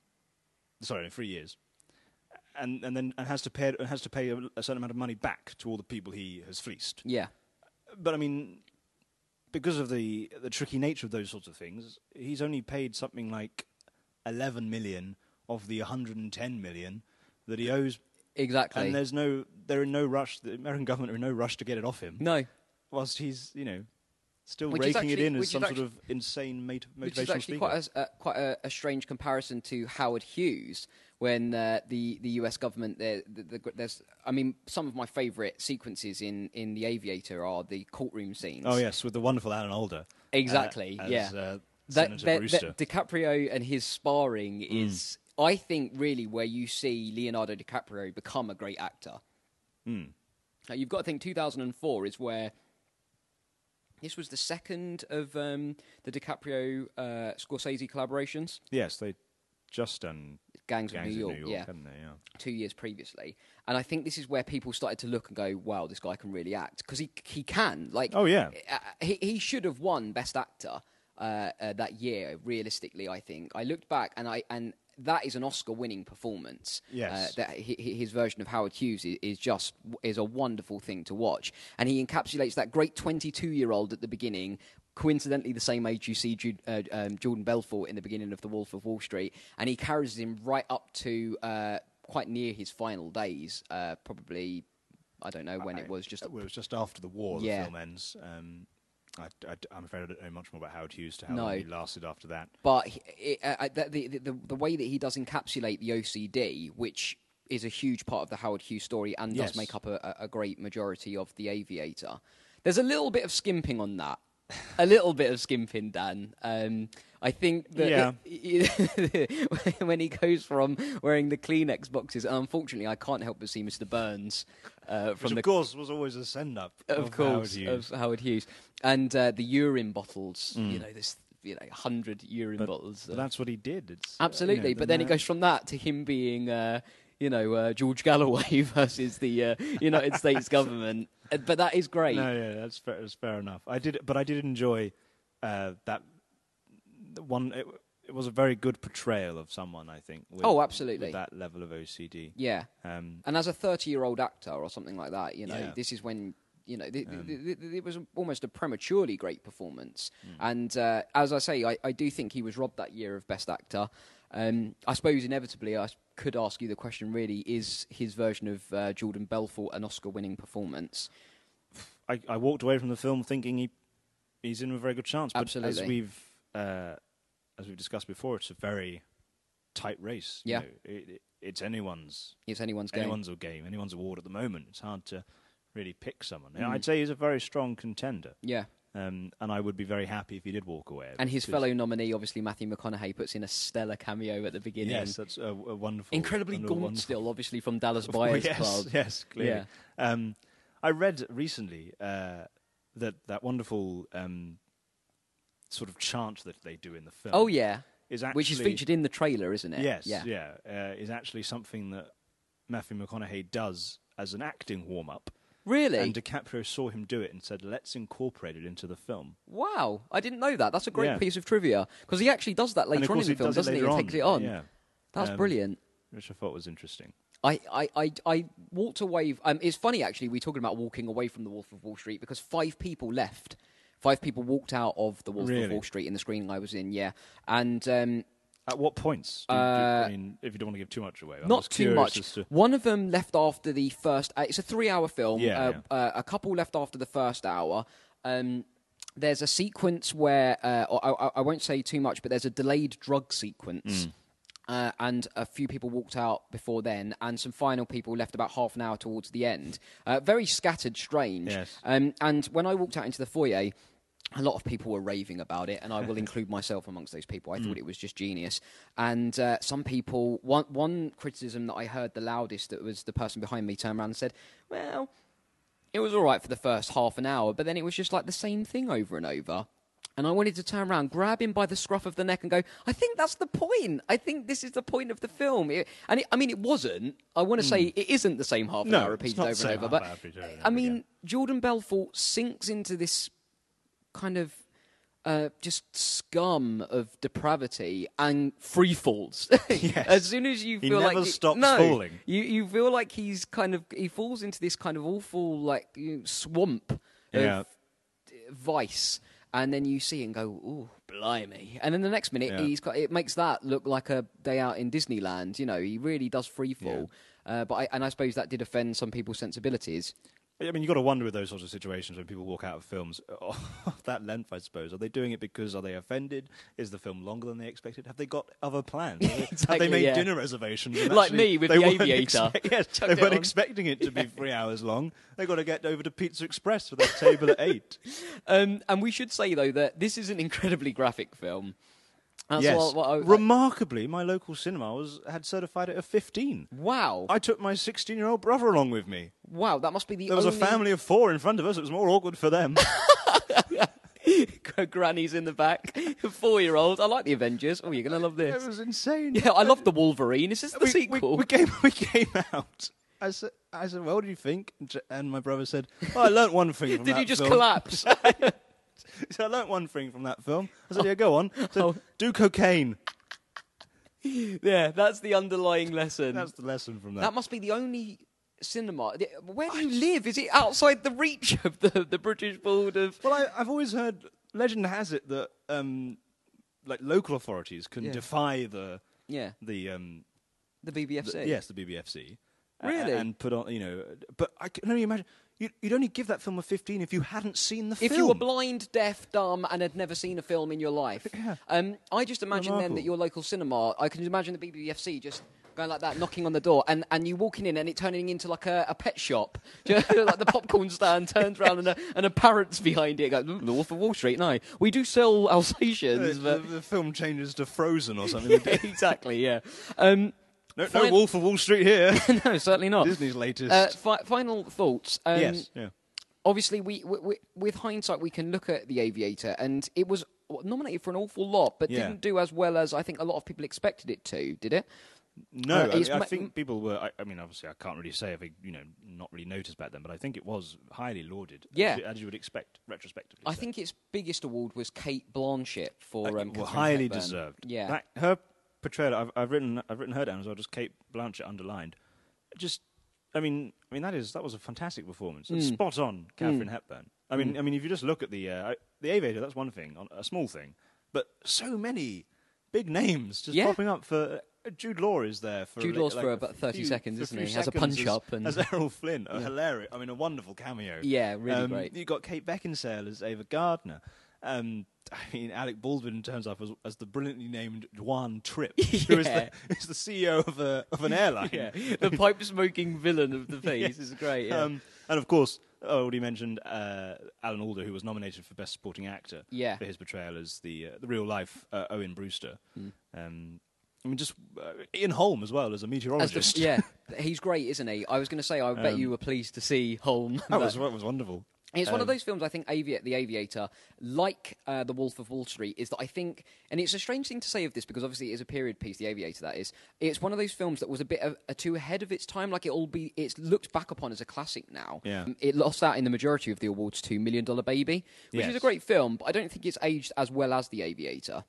Speaker 3: sorry, three years. And and then and has to pay has to pay a, a certain amount of money back to all the people he has fleeced.
Speaker 2: Yeah.
Speaker 3: But I mean, because of the the tricky nature of those sorts of things, he's only paid something like eleven million of the 110 million that he owes,
Speaker 2: Exactly.
Speaker 3: and there's no they're in no rush. The American government are in no rush to get it off him,
Speaker 2: no.
Speaker 3: whilst he's you know still
Speaker 2: Which
Speaker 3: raking
Speaker 2: actually-
Speaker 3: it in as some
Speaker 2: actu-
Speaker 3: sort of insane mot-
Speaker 2: Which is actually
Speaker 3: speaker.
Speaker 2: quite a, uh, quite a, a strange comparison to Howard Hughes when uh, the the U.S. government there. The, the, there's, I mean, some of my favourite sequences in in The Aviator are the courtroom scenes.
Speaker 3: oh yes, with the wonderful Alan Alda.
Speaker 2: Exactly,
Speaker 3: uh, as,
Speaker 2: yeah.
Speaker 3: Uh,
Speaker 2: that,
Speaker 3: Senator
Speaker 2: that,
Speaker 3: Brewster.
Speaker 2: that DiCaprio and his sparring
Speaker 3: Mm.
Speaker 2: is, I think, really where you see Leonardo DiCaprio become a great actor.
Speaker 3: Mm.
Speaker 2: Now, you've got to think 2004 is where this was the second of um, the DiCaprio uh, Scorsese collaborations.
Speaker 3: Yes, they just done
Speaker 2: Gangs,
Speaker 3: Gangs
Speaker 2: of New York,
Speaker 3: New York,
Speaker 2: yeah,
Speaker 3: hadn't they? Yeah.
Speaker 2: two years previously, and I think this is where people started to look and go, "Wow, this guy can really act," because he he can. Like,
Speaker 3: Oh, yeah.
Speaker 2: uh, he he should have won Best Actor uh, uh, that year. Realistically, I think I looked back and I and that is an Oscar-winning performance.
Speaker 3: Yes.
Speaker 2: uh, that hi- hi- his version of Howard Hughes is, is just is a wonderful thing to watch, and he encapsulates that great twenty-two-year-old at the beginning. Coincidentally, the same age you see Jude, uh, um, Jordan Belfort in the beginning of The Wolf of Wall Street, and he carries him right up to uh, quite near his final days. Uh, probably, I don't know when it was. Just
Speaker 3: Well, it was just after the war
Speaker 2: Yeah.
Speaker 3: the film ends. Um, I, am afraid I don't know much more about Howard Hughes to how
Speaker 2: No.
Speaker 3: long he lasted after that.
Speaker 2: but he, it, uh, the, the, the the way that he does encapsulate the OCD, which is a huge part of the Howard Hughes story and
Speaker 3: Yes.
Speaker 2: does make up a a great majority of the Aviator. There's a little bit of skimping on that. A little bit of skimping, Dan. Um, I think that when he goes from wearing the Kleenex boxes, unfortunately, I can't help but see Mr. Burns uh,
Speaker 3: Which,
Speaker 2: from
Speaker 3: of
Speaker 2: the
Speaker 3: course, was always a send up.
Speaker 2: of,
Speaker 3: Howard
Speaker 2: course
Speaker 3: Hughes.
Speaker 2: of Howard Hughes and uh, the urine bottles. You know, this you know hundred urine bottles.
Speaker 3: But
Speaker 2: uh,
Speaker 3: that's what he did. It's, uh,
Speaker 2: absolutely,
Speaker 3: you know,
Speaker 2: but
Speaker 3: the
Speaker 2: then it goes from that to him being. You know, uh, George Galloway versus the uh, United States government, Uh, but that is great.
Speaker 3: No, yeah, that's fair, that's fair enough. I did, but I did enjoy uh, that one. It, it was a very good portrayal of someone. I think. With,
Speaker 2: Oh, absolutely.
Speaker 3: With that level of OCD.
Speaker 2: Yeah,
Speaker 3: Um,
Speaker 2: and as a thirty-year-old actor or something like that, you know,
Speaker 3: Yeah.
Speaker 2: this is when you know th-
Speaker 3: Um,
Speaker 2: th- th- it was almost a prematurely great performance.
Speaker 3: Hmm.
Speaker 2: And uh, as I say, I, I do think he was robbed that year of Best Actor. Um, I suppose inevitably, I could ask you the question: Really, is his version of uh, Jordan Belfort an Oscar-winning performance?
Speaker 3: I, I walked away from the film thinking he he's in a very good chance. But
Speaker 2: Absolutely.
Speaker 3: as we've uh, as we've discussed before, it's a very tight race. you
Speaker 2: Yeah.
Speaker 3: know. it, it, it's anyone's
Speaker 2: It's anyone's game.
Speaker 3: anyone's game, anyone's award at the moment. It's hard to really pick someone.
Speaker 2: Mm.
Speaker 3: I'd say he's a very strong contender,
Speaker 2: Yeah,
Speaker 3: um, and I would be very happy if he did walk away.
Speaker 2: and his fellow nominee, obviously Matthew McConaughey, puts in a stellar cameo at the beginning.
Speaker 3: Yes, that's a, a wonderful,
Speaker 2: Incredibly
Speaker 3: a
Speaker 2: gaunt
Speaker 3: wonderful-
Speaker 2: still, obviously from Dallas Buyers
Speaker 3: yes,
Speaker 2: Club.
Speaker 3: Yes, clearly.
Speaker 2: Yeah.
Speaker 3: Um, I read recently uh, that that wonderful um, sort of chant that they do in the film.
Speaker 2: Oh yeah,
Speaker 3: is actually
Speaker 2: which is featured in the trailer, isn't it?
Speaker 3: Yes,
Speaker 2: Yeah.
Speaker 3: yeah, uh, is actually something that Matthew McConaughey does as an acting warm up.
Speaker 2: Really?
Speaker 3: And DiCaprio saw him do it and said, "Let's incorporate it into the film."
Speaker 2: wow, I didn't know that. That's a great
Speaker 3: Yeah.
Speaker 2: piece of trivia because he actually does that later on in the film,
Speaker 3: does
Speaker 2: doesn't he? And takes it on.
Speaker 3: Yeah,
Speaker 2: That's
Speaker 3: Um,
Speaker 2: brilliant.
Speaker 3: which I thought was interesting.
Speaker 2: I, I, I, I walked away. Um, it's funny actually. We're talking about walking away from the Wolf of Wall Street because five people left. Five people walked out of the Wolf of Wall Street in the screening I was in. Yeah, and um,
Speaker 3: At what points? Do, do-
Speaker 2: Uh,
Speaker 3: I mean, if you don't want to give too much away, I'm
Speaker 2: not too much.
Speaker 3: to-
Speaker 2: One of them left after the first. Uh, it's a three-hour film.
Speaker 3: Yeah,
Speaker 2: uh,
Speaker 3: yeah.
Speaker 2: Uh, a couple left after the first hour. Um, there's a sequence where uh, I, I- I won't say too much, but there's a delayed drug sequence.
Speaker 3: Mm.
Speaker 2: Uh, and a few people walked out before then, and some final people left about half an hour towards the end. Uh, very scattered, strange.
Speaker 3: Yes.
Speaker 2: Um, and when I walked out into the foyer, a lot of people were raving about it, and I will include myself amongst those people. I thought it was just genius. And uh, some people, one, one criticism that I heard the loudest, that was the person behind me turned around and said, "Well, it was all right for the first half an hour, but then it was just like the same thing over and over." And I wanted to turn around, grab him by the scruff of the neck, and go, "I think that's the point. I think this is the point of the film." It, and it, I mean, it wasn't. I want to say it isn't the same half an
Speaker 3: No,
Speaker 2: hour repeated over and over. But
Speaker 3: hour repeated over and
Speaker 2: I mean,
Speaker 3: again.
Speaker 2: Jordan Belfort sinks into this kind of uh, just scum of depravity and free falls.
Speaker 3: Yes.
Speaker 2: as soon as you feel He
Speaker 3: never
Speaker 2: like
Speaker 3: stops
Speaker 2: no,
Speaker 3: falling.
Speaker 2: you you feel like he's kind of he falls into this kind of awful like you know, swamp of vice. And then you see and go, "Ooh, blimey!" And then the next minute,
Speaker 3: Yeah.
Speaker 2: he's got it makes that look like a day out in Disneyland. You know, he really does free fall. Uh, but I, and I suppose that did offend some people's sensibilities.
Speaker 3: I mean, you've got to wonder with those sorts of situations when people walk out of films of that length. I suppose are they doing it because are they offended? Is the film longer than they expected? Have they got other plans? Have they, have they made
Speaker 2: yeah.
Speaker 3: dinner reservations?
Speaker 2: Like me with The Aviator.
Speaker 3: expect- yes, they weren't
Speaker 2: on.
Speaker 3: expecting it to be three hours long. They've got to get over to Pizza Express for their table at eight.
Speaker 2: Um, and we should say though that this is an incredibly graphic film. That's
Speaker 3: yes,
Speaker 2: what- what I-
Speaker 3: remarkably, my local cinema was had certified it a fifteen.
Speaker 2: wow,
Speaker 3: I took my sixteen-year-old brother along with me.
Speaker 2: wow, that must be the
Speaker 3: There was
Speaker 2: only
Speaker 3: a family of four in front of us. It was more awkward for them.
Speaker 2: grannies in the back, four-year-old. I like the Avengers. Oh, you're gonna love this.
Speaker 3: it was insane.
Speaker 2: Yeah, I love the Wolverine. Is this the
Speaker 3: we,
Speaker 2: sequel?
Speaker 3: We, we came, we came out. I said, I said, well, what do you think? And my brother said, oh, I learnt one thing from
Speaker 2: Did you just
Speaker 3: film.
Speaker 2: collapse?
Speaker 3: Said, I learnt one thing from that film. I said, yeah, go on. I said,
Speaker 2: Oh.
Speaker 3: do cocaine.
Speaker 2: yeah, that's the underlying lesson.
Speaker 3: That's the lesson from that.
Speaker 2: That must be the only cinema. Where do you live? Is it outside the reach of the the British board of?
Speaker 3: well, I, I've always heard, legend has it that um, like local authorities can
Speaker 2: Yeah.
Speaker 3: defy the
Speaker 2: Yeah,
Speaker 3: the um,
Speaker 2: the BBFC.
Speaker 3: the- yes, the BBFC.
Speaker 2: Really?
Speaker 3: and put on, you know, but I can only imagine you'd, you'd only give that film a 15 if you hadn't seen the
Speaker 2: If
Speaker 3: film.
Speaker 2: If you were blind, deaf, dumb, and had never seen a film in your life,
Speaker 3: Yeah.
Speaker 2: um, I just imagine then that your local cinema, I can imagine the BBFC just going like that, knocking on the door, and, and you walking in and it turning into like a, a pet shop. Like the popcorn stand turns around and a, and a parrot's behind it. Goes, "Mm, the Wolf of Wall Street, no. We do sell Alsatians,
Speaker 3: the,
Speaker 2: but.
Speaker 3: the film changes to Frozen or something.
Speaker 2: Yeah, exactly, yeah. Um,
Speaker 3: No, no
Speaker 2: Fine.
Speaker 3: Wolf of Wall Street here.
Speaker 2: no, certainly not.
Speaker 3: Disney's latest.
Speaker 2: Uh, fi- final thoughts. Um,
Speaker 3: yes. Yeah.
Speaker 2: obviously we, we, we with hindsight we can look at the aviator and it was nominated for an awful lot but
Speaker 3: Yeah.
Speaker 2: didn't do as well as i think a lot of people expected it to did it
Speaker 3: No,
Speaker 2: Uh,
Speaker 3: I,
Speaker 2: it's
Speaker 3: I think people were. I, I mean, obviously, I can't really say if I, you know, not really noticed back then, but I think it was highly lauded.
Speaker 2: Yeah.
Speaker 3: as, you- as you would expect retrospectively.
Speaker 2: i
Speaker 3: so.
Speaker 2: think its biggest award was cate blanchett for um,
Speaker 3: well, highly
Speaker 2: Hepburn.
Speaker 3: deserved.
Speaker 2: yeah
Speaker 3: That- her portrayal. I've, I've written. I've written her down as well. Just Cate Blanchett underlined. Just. I mean, I mean that is that was a fantastic performance.
Speaker 2: Mm.
Speaker 3: spot on, Katharine Hepburn. I mean, I mean, if you just look at the uh, the Aviator, that's one thing, on- a small thing, but so many big names just
Speaker 2: Yeah.
Speaker 3: popping up for. Uh, Jude Law is there for
Speaker 2: Jude Law's for about 30
Speaker 3: few-
Speaker 2: seconds, isn't he? Has a punch
Speaker 3: as-
Speaker 2: up and-
Speaker 3: as Errol Flynn, a hilarious. I mean, a wonderful cameo.
Speaker 2: yeah really
Speaker 3: Um,
Speaker 2: great
Speaker 3: You got Kate Beckinsale as Ava Gardner. Um, I mean, Alec Baldwin turns up as, as the brilliantly named Juan Trippe, who is
Speaker 2: Yeah.
Speaker 3: the, is the CEO of a of an airline.
Speaker 2: yeah the pipe smoking villain of the piece is great yeah.
Speaker 3: Um, and of course, I already mentioned uh, Alan Alda, who was nominated for Best Supporting Actor
Speaker 2: Yeah.
Speaker 3: for his portrayal as the uh, the real life uh, Owen Brewster.
Speaker 2: Hmm.
Speaker 3: Um, I mean, just uh, Ian Holm as well as a
Speaker 2: As
Speaker 3: meteorologist.
Speaker 2: the, yeah, he's great, isn't he? I was going to say, I bet
Speaker 3: Um,
Speaker 2: you were pleased to see Holm.
Speaker 3: that was that was wonderful.
Speaker 2: It's one of
Speaker 3: Um,
Speaker 2: those films. I think Avi- the Aviator, like uh, The Wolf of Wall Street, is that I think, and it's a strange thing to say of this because obviously it is a period piece. The Aviator, that is, it's one of those films that was a bit of, uh, too ahead of its time. Like it'll be, it's looked back upon as a classic now.
Speaker 3: Yeah.
Speaker 2: Um, it lost out in the majority of the awards to Million Dollar Baby, which is a great film, but I don't think it's aged as well as The Aviator.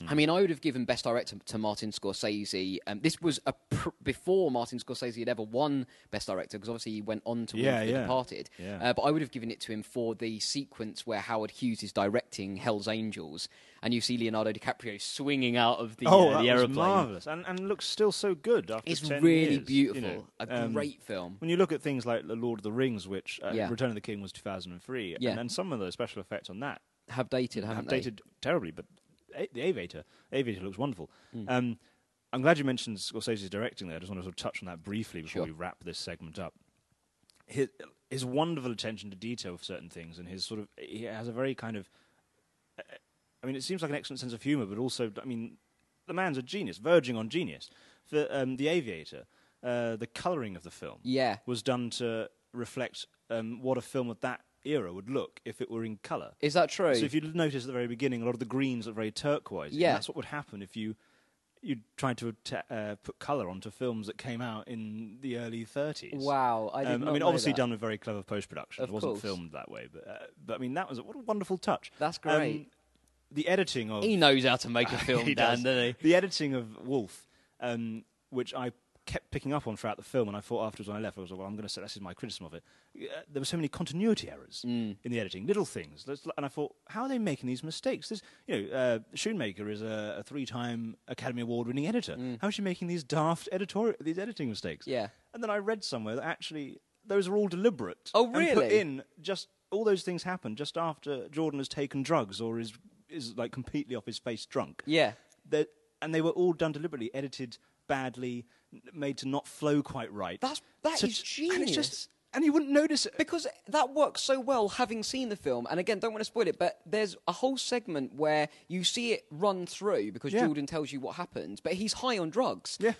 Speaker 3: Hmm.
Speaker 2: I mean, I would have given Best Director to Martin Scorsese. Um, this was a pr- before Martin Scorsese had ever won Best Director, because obviously he went on to win
Speaker 3: Yeah,
Speaker 2: The
Speaker 3: yeah.
Speaker 2: Departed.
Speaker 3: Yeah.
Speaker 2: Uh, but I would have given it to him for the sequence where Howard Hughes is directing Hell's Angels, and you see Leonardo DiCaprio swinging out of the,
Speaker 3: oh,
Speaker 2: uh, the aeroplane.
Speaker 3: marvelous, and and looks still so good after
Speaker 2: It's
Speaker 3: 10
Speaker 2: really
Speaker 3: years, you
Speaker 2: beautiful.
Speaker 3: know.
Speaker 2: a
Speaker 3: Um,
Speaker 2: great film.
Speaker 3: When you look at things like The Lord of the Rings, which uh,
Speaker 2: Yeah.
Speaker 3: Return of the King was 2003,
Speaker 2: Yeah.
Speaker 3: and, and some of the special effects on that
Speaker 2: Have dated, haven't
Speaker 3: have
Speaker 2: they?
Speaker 3: dated terribly, but A- the Aviator, Aviator looks wonderful.
Speaker 2: Hmm.
Speaker 3: Um, I'm glad you mentioned Scorsese's directing there. I just want to sort of touch on that briefly before
Speaker 2: Sure.
Speaker 3: we wrap this segment up. His, his wonderful attention to detail of certain things, and his sort of he has a very kind of. uh, I mean, it seems like an excellent sense of humour, but also, I mean, the man's a genius, verging on genius. For um, the Aviator, uh, the colouring of the film
Speaker 2: Yeah.
Speaker 3: was done to reflect um, what a film of that era would look if it were in colour.
Speaker 2: Is that true?
Speaker 3: So if you notice at the very beginning, a lot of the greens are very turquoise.
Speaker 2: Yeah.
Speaker 3: that's what would happen if you you tried to uh, put colour onto films that came out in the early 30s.
Speaker 2: wow, I did
Speaker 3: Um, I mean, obviously
Speaker 2: that.
Speaker 3: done with very clever post production. It wasn't
Speaker 2: course.
Speaker 3: filmed that way, but uh, but I mean, that was what a wonderful touch.
Speaker 2: That's
Speaker 3: Um,
Speaker 2: great.
Speaker 3: the editing of
Speaker 2: he knows how to make a film, Dan,
Speaker 3: does.
Speaker 2: doesn't he?
Speaker 3: the editing of Wolf, um, which I kept picking up on throughout the film, and I thought afterwards when I left, I was like, well, I'm going to say this is my criticism of it. Uh, there were so many continuity errors
Speaker 2: Mm.
Speaker 3: in the editing, little things, and I thought, how are they making these mistakes? This, you know, uh, Schoonmaker is a, a three-time Academy Award-winning editor. How is she making these daft editorial, these editing mistakes?
Speaker 2: Mm. Yeah.
Speaker 3: And then I read somewhere that actually those are all deliberate.
Speaker 2: Oh,
Speaker 3: And put in just all those things happen just after Jordan has taken drugs or is is like completely off his face drunk
Speaker 2: Yeah.
Speaker 3: that and they were all done deliberately, edited badly, made to not flow quite right.
Speaker 2: That's- that
Speaker 3: that
Speaker 2: is
Speaker 3: is And, it's
Speaker 2: genius.
Speaker 3: just, and you wouldn't notice it.
Speaker 2: because that works so well having seen the film and again don't want to spoil it but there's a whole segment where you see it run through because
Speaker 3: Yeah.
Speaker 2: jordan tells you what happened but he's high on drugs
Speaker 3: Yeah.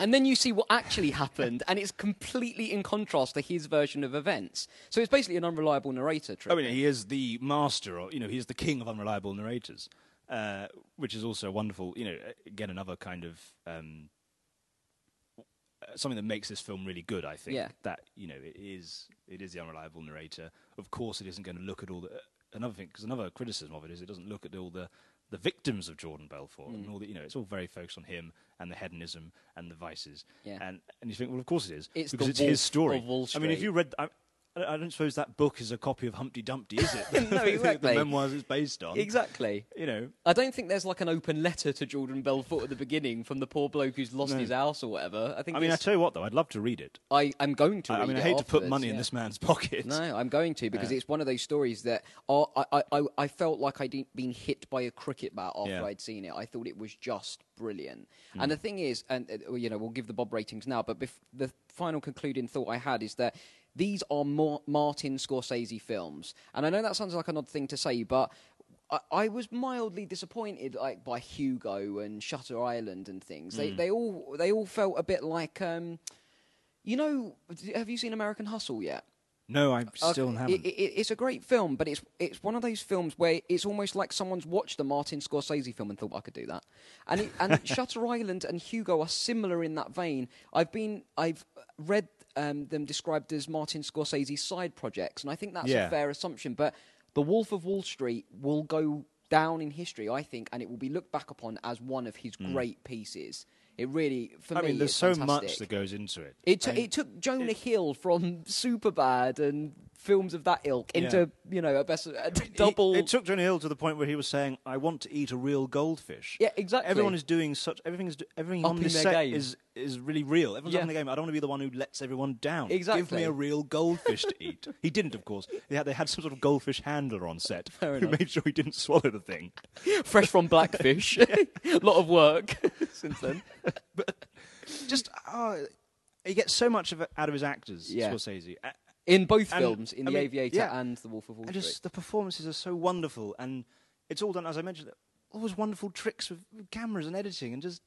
Speaker 2: and then you see what actually happened and it's completely in contrast to his version of events so it's basically an unreliable narrator trick
Speaker 3: I mean, he is the master, or you know, he is the king of unreliable narrators, uh, which is also wonderful. You know, again, another kind of um, something that makes this film really good. I think
Speaker 2: Yeah.
Speaker 3: that you know it is it is the unreliable narrator. Of course, it isn't going to look at all the another thing because another criticism of it is it doesn't look at all the the victims of Jordan Belfort
Speaker 2: Mm.
Speaker 3: and all the you know it's all very focused on him and the hedonism and the vices.
Speaker 2: Yeah.
Speaker 3: And and you think, well, of course it is
Speaker 2: It's
Speaker 3: because it's his story. I mean, if you read. I, I don't suppose that book is a copy of Humpty Dumpty, is it?
Speaker 2: No, exactly.
Speaker 3: the memoirs it's based on.
Speaker 2: exactly
Speaker 3: You know,
Speaker 2: I don't think there's like an open letter to Jordan Belfort at the beginning from the poor bloke who's lost
Speaker 3: No.
Speaker 2: his house or whatever. I think
Speaker 3: I mean, I tell you what, though, I'd love to read it.
Speaker 2: I am going to.
Speaker 3: I, I mean, I hate to put money in this man's pocket.
Speaker 2: No, I'm going to because
Speaker 3: Yeah.
Speaker 2: it's one of those stories that are, I, I, I, I felt like I'd been hit by a cricket bat after
Speaker 3: Yeah.
Speaker 2: I'd seen it. I thought it was just brilliant.
Speaker 3: Hmm.
Speaker 2: And the thing is, and uh, you know, we'll give the Bob ratings now, but bef- the final concluding thought I had is that these are more Martin Scorsese films, and I know that sounds like an odd thing to say, but. I, I was mildly disappointed, like by Hugo and Shutter Island and things. They
Speaker 3: Hmm.
Speaker 2: they all they all felt a bit like, um, you know, have you seen American Hustle yet?
Speaker 3: No, I still
Speaker 2: Okay,
Speaker 3: haven't.
Speaker 2: It, it, it's a great film, but it's it's one of those films where it's almost like someone's watched the Martin Scorsese film and thought I could do that. And it, and Shutter Island and Hugo are similar in that vein. I've been I've read um, them described as Martin Scorsese's side projects, and I think that's
Speaker 3: Yeah.
Speaker 2: a fair assumption. But The Wolf of Wall Street will go down in history, I think, and it will be looked back upon as one of his great pieces. It really, for.
Speaker 3: I
Speaker 2: me,
Speaker 3: mean, there's so
Speaker 2: fantastic.
Speaker 3: much that goes into it.
Speaker 2: It, t- it took Jonah Hill from Superbad and films of that ilk into you know a best a
Speaker 3: He-
Speaker 2: double.
Speaker 3: it took Jonah Hill to the point where he was saying, "I want to eat a real goldfish."
Speaker 2: Yeah, exactly.
Speaker 3: Everyone is doing such. Everything's do- everything on this set
Speaker 2: game.
Speaker 3: is is really real. Everyone's
Speaker 2: Yeah.
Speaker 3: upping the game. I don't want to be the one who lets everyone down.
Speaker 2: Exactly.
Speaker 3: Give me a real goldfish to eat. He didn't, of course. They had, they had some sort of goldfish handler on set
Speaker 2: Fair
Speaker 3: who
Speaker 2: enough.
Speaker 3: made sure he didn't swallow the thing.
Speaker 2: fresh from Blackfish. A lot of work since then.
Speaker 3: But just oh, he gets so much of it out of his actors.
Speaker 2: Yeah.
Speaker 3: Scorsese.
Speaker 2: In both
Speaker 3: And,
Speaker 2: films, in
Speaker 3: I
Speaker 2: The
Speaker 3: mean,
Speaker 2: Aviator
Speaker 3: yeah.
Speaker 2: and The Wolf of Wall
Speaker 3: And
Speaker 2: Street.
Speaker 3: just the performances are so wonderful, and it's all done as I mentioned. All those wonderful tricks with cameras and editing, and just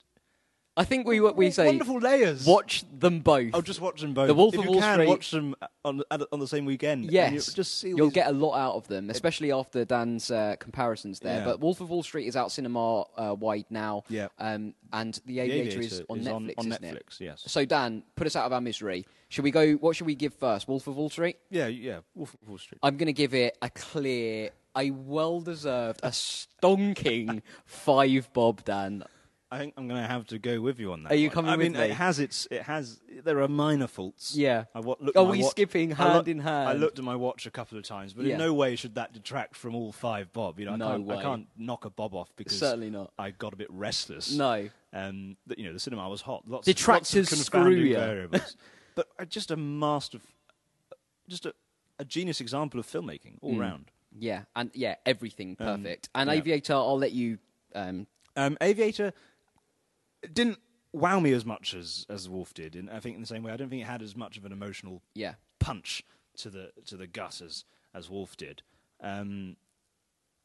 Speaker 2: I think we what we say.
Speaker 3: Wonderful layers.
Speaker 2: Watch them both.
Speaker 3: I'll just watch them both.
Speaker 2: The Wolf
Speaker 3: if
Speaker 2: of
Speaker 3: you
Speaker 2: Wall
Speaker 3: can,
Speaker 2: Street-
Speaker 3: watch them on on the same weekend.
Speaker 2: Yes,
Speaker 3: you'll just see.
Speaker 2: you'll get a lot out of them, especially after Dan's uh, comparisons there.
Speaker 3: Yeah.
Speaker 2: But Wolf of Wall Street is out cinema uh, wide now,
Speaker 3: Yeah.
Speaker 2: um, and The
Speaker 3: The
Speaker 2: Aviator, is on
Speaker 3: is
Speaker 2: Netflix,
Speaker 3: on, on? Netflix. Yes.
Speaker 2: So Dan, put us out of our misery. Should we go? What should we give first? Wolf of Wall Street.
Speaker 3: Yeah, yeah. Wolf of Wall Street.
Speaker 2: I'm going to give it a clear, a well-deserved, a stonking five. Bob Dan.
Speaker 3: I think I'm going to have to go with you on that.
Speaker 2: Are you
Speaker 3: one.
Speaker 2: coming
Speaker 3: I
Speaker 2: with
Speaker 3: mean,
Speaker 2: me?
Speaker 3: it has its. It has. There are minor faults.
Speaker 2: Yeah.
Speaker 3: I wa- looked
Speaker 2: Are we
Speaker 3: watch-
Speaker 2: skipping hand
Speaker 3: looked-
Speaker 2: in hand?
Speaker 3: I looked at my watch a couple of times, but
Speaker 2: Yeah.
Speaker 3: in no way should that detract from all five Bob. You know, I
Speaker 2: No
Speaker 3: can't.
Speaker 2: way.
Speaker 3: I can't knock a Bob off because
Speaker 2: Certainly not.
Speaker 3: I got a bit restless.
Speaker 2: No.
Speaker 3: Um, the, you know, the cinema was hot. Lots
Speaker 2: Detractors
Speaker 3: lots of
Speaker 2: screw
Speaker 3: confounding variables. but uh, just a master, just a, a genius example of filmmaking all
Speaker 2: Mm.
Speaker 3: round.
Speaker 2: Yeah, and yeah, everything
Speaker 3: Um,
Speaker 2: perfect. and
Speaker 3: yeah.
Speaker 2: Aviator, I'll let you. Um,
Speaker 3: Um, Aviator didn't wow me as much as as Wolf did, and I think in the same way, I don't think it had as much of an emotional
Speaker 2: yeah,
Speaker 3: punch to the to the gut as as Wolf did. Um,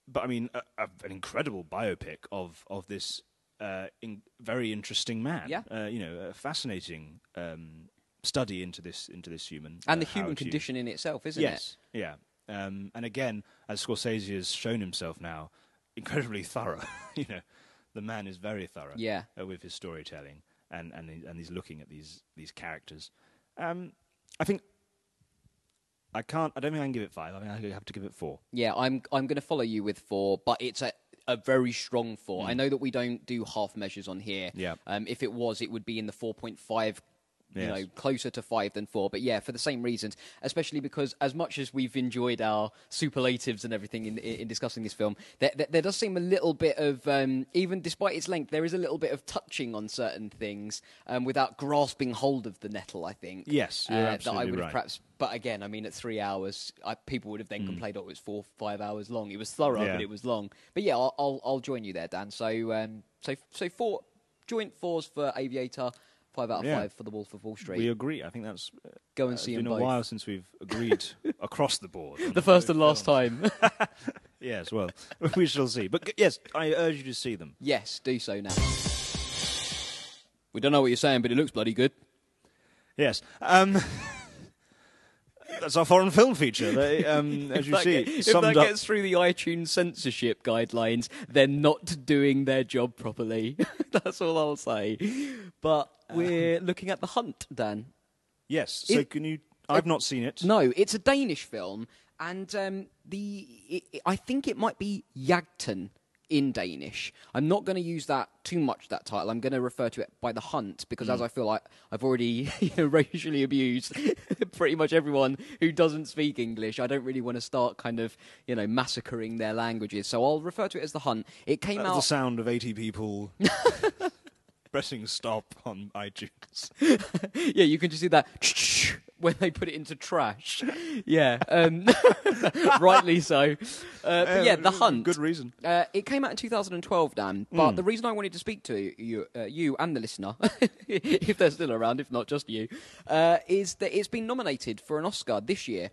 Speaker 3: but I mean, a, a, an incredible biopic of of this uh, in, very interesting man.
Speaker 2: Yeah.
Speaker 3: uh, you know, a fascinating um, study into this into this human
Speaker 2: and
Speaker 3: uh,
Speaker 2: the human condition in itself, isn't it?
Speaker 3: yes, yeah. Um, and again, as Scorsese has shown himself now, incredibly thorough. you know, the man is very thorough?
Speaker 2: Yeah.
Speaker 3: uh, with his storytelling, and and and he's looking at these these characters. Um, I think I can't. I don't think I can give it five. I think I have to give it four.
Speaker 2: Yeah, I'm I'm going to follow you with four, but it's a a very strong four. I know that we don't do half measures on here.
Speaker 3: Mm. Yeah.
Speaker 2: Um, if it was, it would be in the four point five. You know, closer to five than four, but yeah, for the same reasons. Especially because, as much as we've enjoyed our superlatives and everything in in discussing this film, there, there, there does seem a little bit of, um, even despite its length, there is a little bit of touching on certain things um, without grasping hold of the nettle. I think.
Speaker 3: Yes,
Speaker 2: uh, that I would have
Speaker 3: right.
Speaker 2: perhaps but again, I mean, at three hours, I, people would have then complained, "Oh, it was four, five hours long." It was thorough,
Speaker 3: Mm. Yeah.
Speaker 2: but it was long. But yeah, I'll, I'll, I'll join you there, Dan. So, um, so, so four joint fours for Aviator, five out of
Speaker 3: Yeah.
Speaker 2: five for The Wolf of Wall Street.
Speaker 3: We agree. I think that's. Uh,
Speaker 2: Go and
Speaker 3: it's
Speaker 2: see
Speaker 3: been
Speaker 2: them
Speaker 3: a while since we've agreed across the board.
Speaker 2: the first and last
Speaker 3: films.
Speaker 2: time.
Speaker 3: Yes, well, we shall see. But g- yes, I urge you to see them.
Speaker 2: yes, do so now. We don't know what you're saying, but it looks bloody good.
Speaker 3: Yes. Um, that's our foreign film feature. They, um, as you see,
Speaker 2: get- if that gets through the iTunes censorship guidelines, they're not doing their job properly. That's all I'll say. But we're looking at the hunt, Dan.
Speaker 3: Yes. So
Speaker 2: It-
Speaker 3: can you? I've not seen it.
Speaker 2: No, it's a Danish film, and um, the it, I think it might be Jagten in Danish. I'm not going to use that too much. That title. I'm going to refer to it by the Hunt because, as I feel like I've already you know, racially abused pretty much everyone who doesn't speak English. I don't really want to start kind of you know massacring their languages. So I'll refer to it as the Hunt. It came
Speaker 3: That's the sound of 80 people pressing stop on iTunes.
Speaker 2: yeah, you can just see that when they put it into trash. Yeah, um, rightly so. Uh, but yeah, The Hunt.
Speaker 3: Good reason.
Speaker 2: Uh, it came out in 2012, Dan. But the reason I wanted to speak to you, uh, you and the listener, if they're still around, if not just you, uh, is that it's been nominated for an Oscar this year.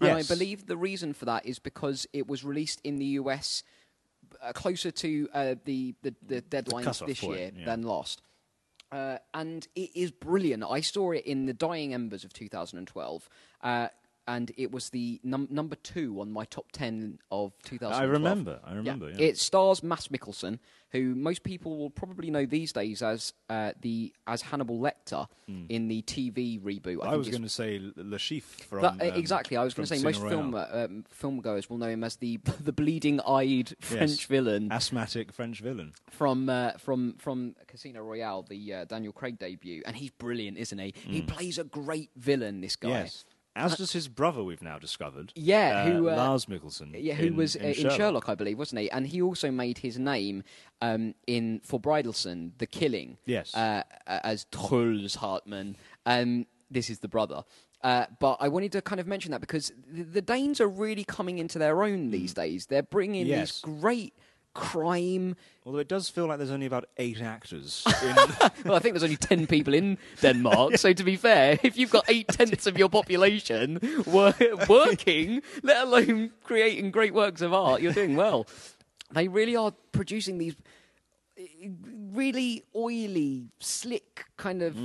Speaker 2: And I believe the reason for that is because it was released in the US uh, closer to uh, the, the the deadlines
Speaker 3: cutoff
Speaker 2: this
Speaker 3: point,
Speaker 2: year
Speaker 3: yeah.
Speaker 2: than last. Uh, and it is brilliant. I saw it in the dying embers of 2012, uh, and it was the num- number two on my top ten of 2012.
Speaker 3: I remember. I remember. Yeah.
Speaker 2: It stars Mads Mikkelsen, who most people will probably know these days as uh, the as Hannibal Lecter in the TV reboot.
Speaker 3: Hmm. I, was going to say Le Chiffre from.
Speaker 2: that-
Speaker 3: um,
Speaker 2: exactly. I was going to say most
Speaker 3: Casino
Speaker 2: film
Speaker 3: Royale.
Speaker 2: uh, um, film goers will know him as the the bleeding-eyed French
Speaker 3: Yes.
Speaker 2: villain
Speaker 3: asthmatic French villain.
Speaker 2: from uh, from from Casino Royale, the uh, Daniel Craig debut, and he's brilliant, isn't he? He plays a great villain. This guy.
Speaker 3: Hmm. Yes. As does his brother, we've now discovered.
Speaker 2: Yeah,
Speaker 3: uh,
Speaker 2: who, uh,
Speaker 3: Lars Mikkelsen.
Speaker 2: Yeah, who
Speaker 3: in-
Speaker 2: was
Speaker 3: in,
Speaker 2: uh,
Speaker 3: Sherlock.
Speaker 2: in Sherlock, I believe, wasn't he? And he also made his name um, in Forbrydelsen, The Killing.
Speaker 3: Yes.
Speaker 2: uh, uh, as Troels Hartmann. Um, this is the brother. Uh, but I wanted to kind of mention that because the, the Danes are really coming into their own these days. They're bringing
Speaker 3: Hmm. Yes.
Speaker 2: these great crime.
Speaker 3: Although it does feel like there's only about eight actors. In,
Speaker 2: Well, I think there's only 10 people in Denmark. so, to be fair, if you've got eight tenths of your population wor- working, let alone creating great works of art, you're doing well. They really are producing these really oily, slick, kind of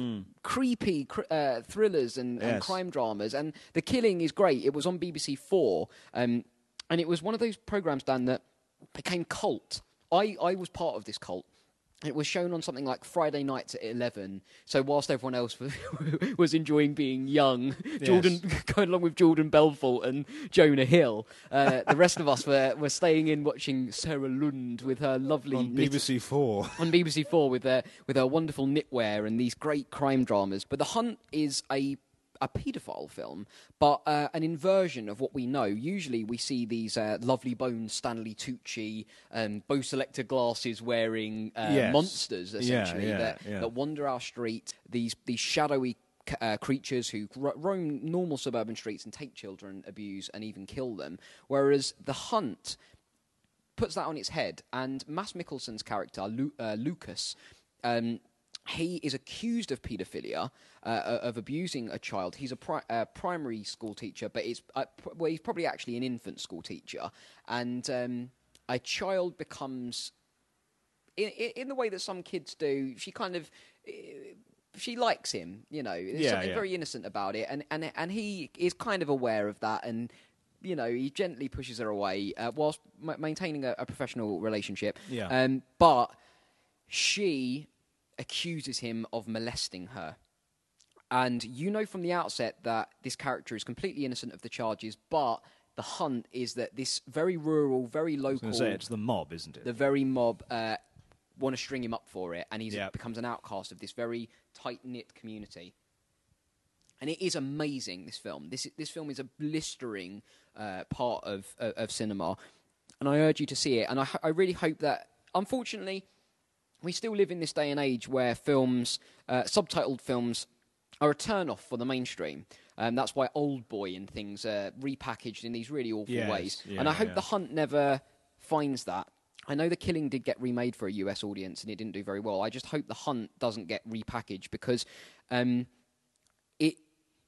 Speaker 2: creepy cr- uh, thrillers and, and crime dramas. And the killing is great. It was on BBC Four, um, and it was one of those programs, Dan, that became cult. I, I was part of this cult. It was shown on something like Friday nights at 11. So, whilst everyone else was, enjoying being young, Jordan going along with Jordan Belfort and Jonah Hill, uh, the rest of us were, were staying in watching Sarah Lund with her lovely
Speaker 3: on
Speaker 2: knit-
Speaker 3: BBC Four.
Speaker 2: on BBC Four with her with her wonderful knitwear and these great crime dramas. But The Hunt is a a paedophile film, but uh, an inversion of what we know. Usually, we see these uh, lovely bones, Stanley Tucci, um, Bo Selector glasses wearing uh,
Speaker 3: Yes.
Speaker 2: monsters, essentially
Speaker 3: yeah,
Speaker 2: that,
Speaker 3: yeah.
Speaker 2: that wander our street. These these shadowy. Uh, creatures who ro- roam normal suburban streets and take children, abuse, and even kill them. Whereas The Hunt puts that on its head. And Mads Mikkelsen's character, Lu- uh, Lucas, um, he is accused of paedophilia, uh, of abusing a child. He's a pri- uh, primary school teacher, but it's uh, pr- well, he's probably actually an infant school teacher. And um, a child becomes, in, in, the way that some kids do, she kind of. uh, She likes him, you know. There's
Speaker 3: Yeah,
Speaker 2: something
Speaker 3: yeah.
Speaker 2: very innocent about it, and, and and he is kind of aware of that, and you know he gently pushes her away uh, whilst ma- maintaining a, a professional relationship.
Speaker 3: Yeah.
Speaker 2: Um, but she accuses him of molesting her. And you know from the outset that this character is completely innocent of the charges, but the hunt is that this very rural, very local.
Speaker 3: Say, it's the mob, isn't it?
Speaker 2: the very mob uh, want to string him up for it, and he
Speaker 3: Yeah.
Speaker 2: becomes an outcast of this very tight knit community. And it is amazing. This film. This this film is a blistering uh, part of, of of cinema, and I urge you to see it. And I I really hope that. Unfortunately, we still live in this day and age where films, uh, subtitled films, are a turn off for the mainstream. Um, that's why Old Boy and things are repackaged in these really awful
Speaker 3: Yes,
Speaker 2: ways.
Speaker 3: yeah,
Speaker 2: and I hope
Speaker 3: yeah.
Speaker 2: The Hunt never finds that. I know The Killing did get remade for a US audience and it didn't do very well. I just hope The Hunt doesn't get repackaged because um, it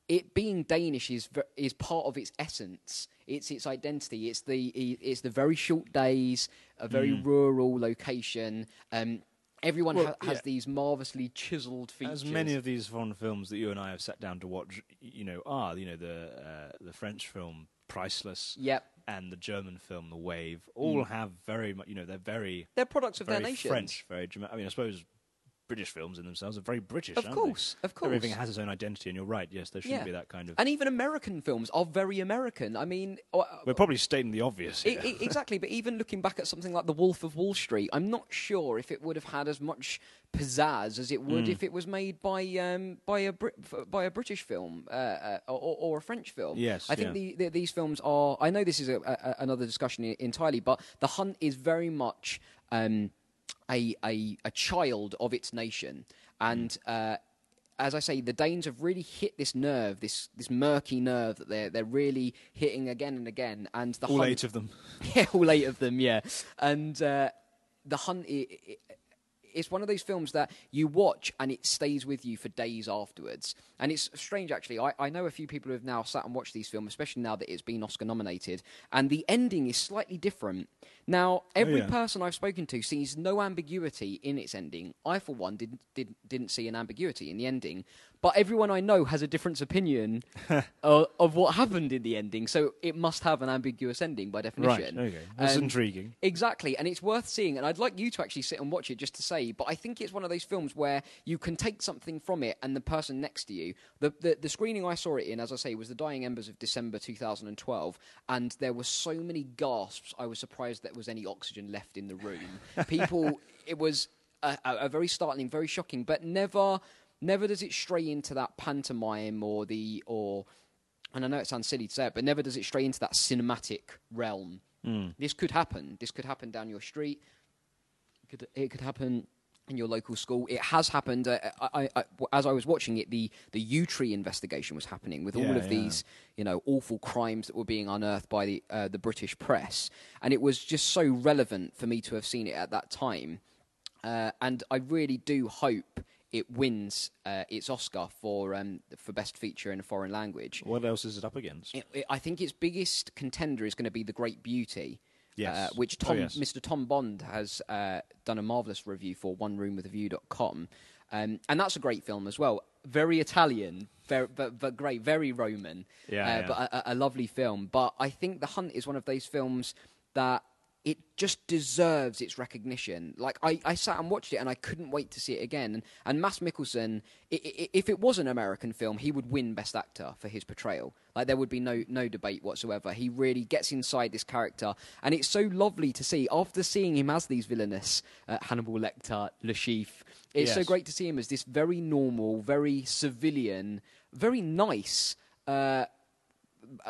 Speaker 2: it being Danish is is part of its essence. It's its identity. It's the it's the very short days, a very rural location. Um, everyone.
Speaker 3: Well,
Speaker 2: ha- has
Speaker 3: yeah.
Speaker 2: these marvelously chiseled features.
Speaker 3: As many of these foreign films that you and I have sat down to watch, you know, are you know the uh, the French film Priceless,
Speaker 2: Yep.
Speaker 3: and the German film The Wave, all have very much, you know, they're very
Speaker 2: They're products of
Speaker 3: very
Speaker 2: their nation.
Speaker 3: French, very German. I mean, I suppose British films in themselves are very British.
Speaker 2: Of
Speaker 3: aren't
Speaker 2: course,
Speaker 3: they?
Speaker 2: of course.
Speaker 3: Everything has its own identity, and you're right. Yes, there shouldn't
Speaker 2: Yeah.
Speaker 3: be that kind of.
Speaker 2: And even American films are very American. I mean, uh,
Speaker 3: We're probably stating the obvious.
Speaker 2: I-
Speaker 3: Here.
Speaker 2: I- exactly, but even looking back at something like The Wolf of Wall Street, I'm not sure if it would have had as much pizzazz as it would if it was made by um, by a Brit- by a British film uh, uh, or, or a French film.
Speaker 3: Yes,
Speaker 2: I think
Speaker 3: yeah.
Speaker 2: the, the, these films are. I know this is a, a, another discussion entirely, but The Hunt is very much um, a, a a child of its nation, and. Uh, as I say, the Danes have really hit this nerve, this this murky nerve that they're they're really hitting again and again. And the
Speaker 3: all
Speaker 2: Hunt,
Speaker 3: eight of them.
Speaker 2: yeah, all eight of them, yeah. And uh, the hunt, i i it's one of those films that you watch and it stays with you for days afterwards. And it's strange, actually. I, I know a few people who have now sat and watched these films, especially now that it's been Oscar nominated, and the ending is slightly different. Now, oh, every
Speaker 3: yeah.
Speaker 2: person I've spoken to sees no ambiguity in its ending. I, for one, didn't did, didn't see an ambiguity in the ending. But everyone I know has a different opinion uh, of what happened in the ending, so it must have an ambiguous ending by definition.
Speaker 3: Right. Okay. That's
Speaker 2: Um,
Speaker 3: intriguing.
Speaker 2: Exactly, and it's worth seeing. And I'd like you to actually sit and watch it just to say. But I think it's one of those films where you can take something from it, and the person next to you. The the, the screening I saw it in, as I say, was the Dying Embers of December 2012, and there were so many gasps. I was surprised there was any oxygen left in the room. People, it was a, a, a very startling, very shocking, but never. Never does it stray into that pantomime or the or and I know it sounds silly to say it, but never does it stray into that cinematic realm. This could happen. This could happen down your street. It could, it could happen in your local school. It has happened. Uh, I, I, I, as I was watching it, the the Yewtree investigation was happening with all of
Speaker 3: yeah.
Speaker 2: these, you know, awful crimes that were being unearthed by the uh, the British press, and it was just so relevant for me to have seen it at that time. Uh, and I really do hope it wins uh, its Oscar for um, for best feature in a foreign language.
Speaker 3: What else is it up against?
Speaker 2: It, it, I think its biggest contender is going to be The Great Beauty.
Speaker 3: Yes.
Speaker 2: uh, which
Speaker 3: Oh, yes.
Speaker 2: Mr. Tom Bond has uh, done a marvelous review for OneRoomWithAView.com. Um, and that's a great film as well. Very Italian, very, but, but great, very Roman.
Speaker 3: Yeah,
Speaker 2: uh,
Speaker 3: yeah.
Speaker 2: But a, a lovely film. But I think The Hunt is one of those films that it just deserves its recognition. Like I, I sat and watched it, and I couldn't wait to see it again. And, and Mads i- if it was an American film, he would win Best Actor for his portrayal. Like there would be no no debate whatsoever. He really gets inside this character, and it's so lovely to see. After seeing him as these villainous uh, Hannibal Lecter, Le Chiffre, it's so great to see him as this very normal, very civilian, very nice. Uh,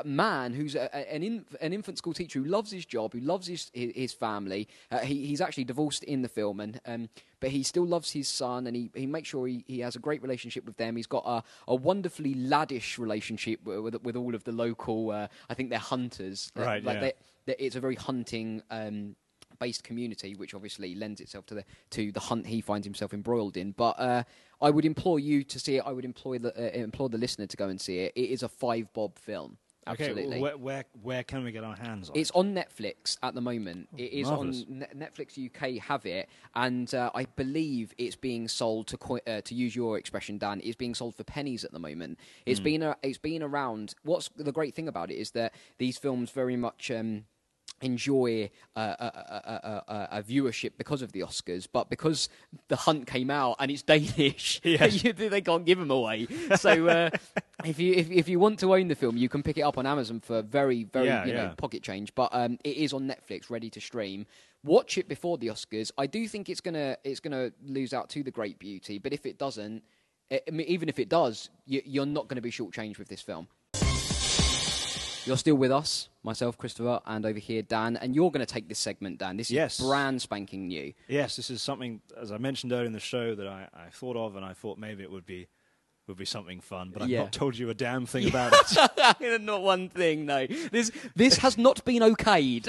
Speaker 2: man who's a, an, in, an infant school teacher who loves his job, who loves his his, family. Uh, he, he's actually divorced in the film, and um, but he still loves his son, and he, he makes sure he, he has a great relationship with them. He's got a, a wonderfully laddish relationship with, with all of the local. Uh, I think they're hunters.
Speaker 3: Right,
Speaker 2: like
Speaker 3: yeah.
Speaker 2: they- they- it's a very hunting. Um, based community, which obviously lends itself to the to the hunt he finds himself embroiled in. But uh, I would implore you to see it. I would employ the uh, implore the listener to go and see it. It is a five bob film. Absolutely.
Speaker 3: Okay, where, where where can we get our hands on?
Speaker 2: It's on Netflix at the moment. It is
Speaker 3: Marvellous.
Speaker 2: on Ne- Netflix UK have it, and uh, I believe it's being sold to co- uh, to use your expression, Dan. It's being sold for pennies at the moment. It's
Speaker 3: Hmm.
Speaker 2: been a, it's been around. What's the great thing about it is that these films very much. Um, enjoy uh, a, a, a, a, a viewership because of the Oscars, but because the Hunt came out and it's Danish, they can't give them away. So uh, if you if, if you want to own the film, you can pick it up on Amazon for very very
Speaker 3: Yeah,
Speaker 2: you know
Speaker 3: yeah.
Speaker 2: pocket change. But um, it is on Netflix, ready to stream. Watch it before the Oscars. I do think it's gonna it's gonna lose out to the Great Beauty, but if it doesn't, I I mean, even if it does, you, you're not going to be shortchanged with this film. You're still with us, myself, Christopher, and over here, Dan, and you're going to take this segment, Dan. This is
Speaker 3: Yes.
Speaker 2: brand spanking new.
Speaker 3: Yes, this is something, as I mentioned earlier in the show, that I, I thought of, and I thought maybe it would be would be something fun, but I've
Speaker 2: Yeah.
Speaker 3: not told you a damn thing about it.
Speaker 2: not one thing, no. This this has not been okayed,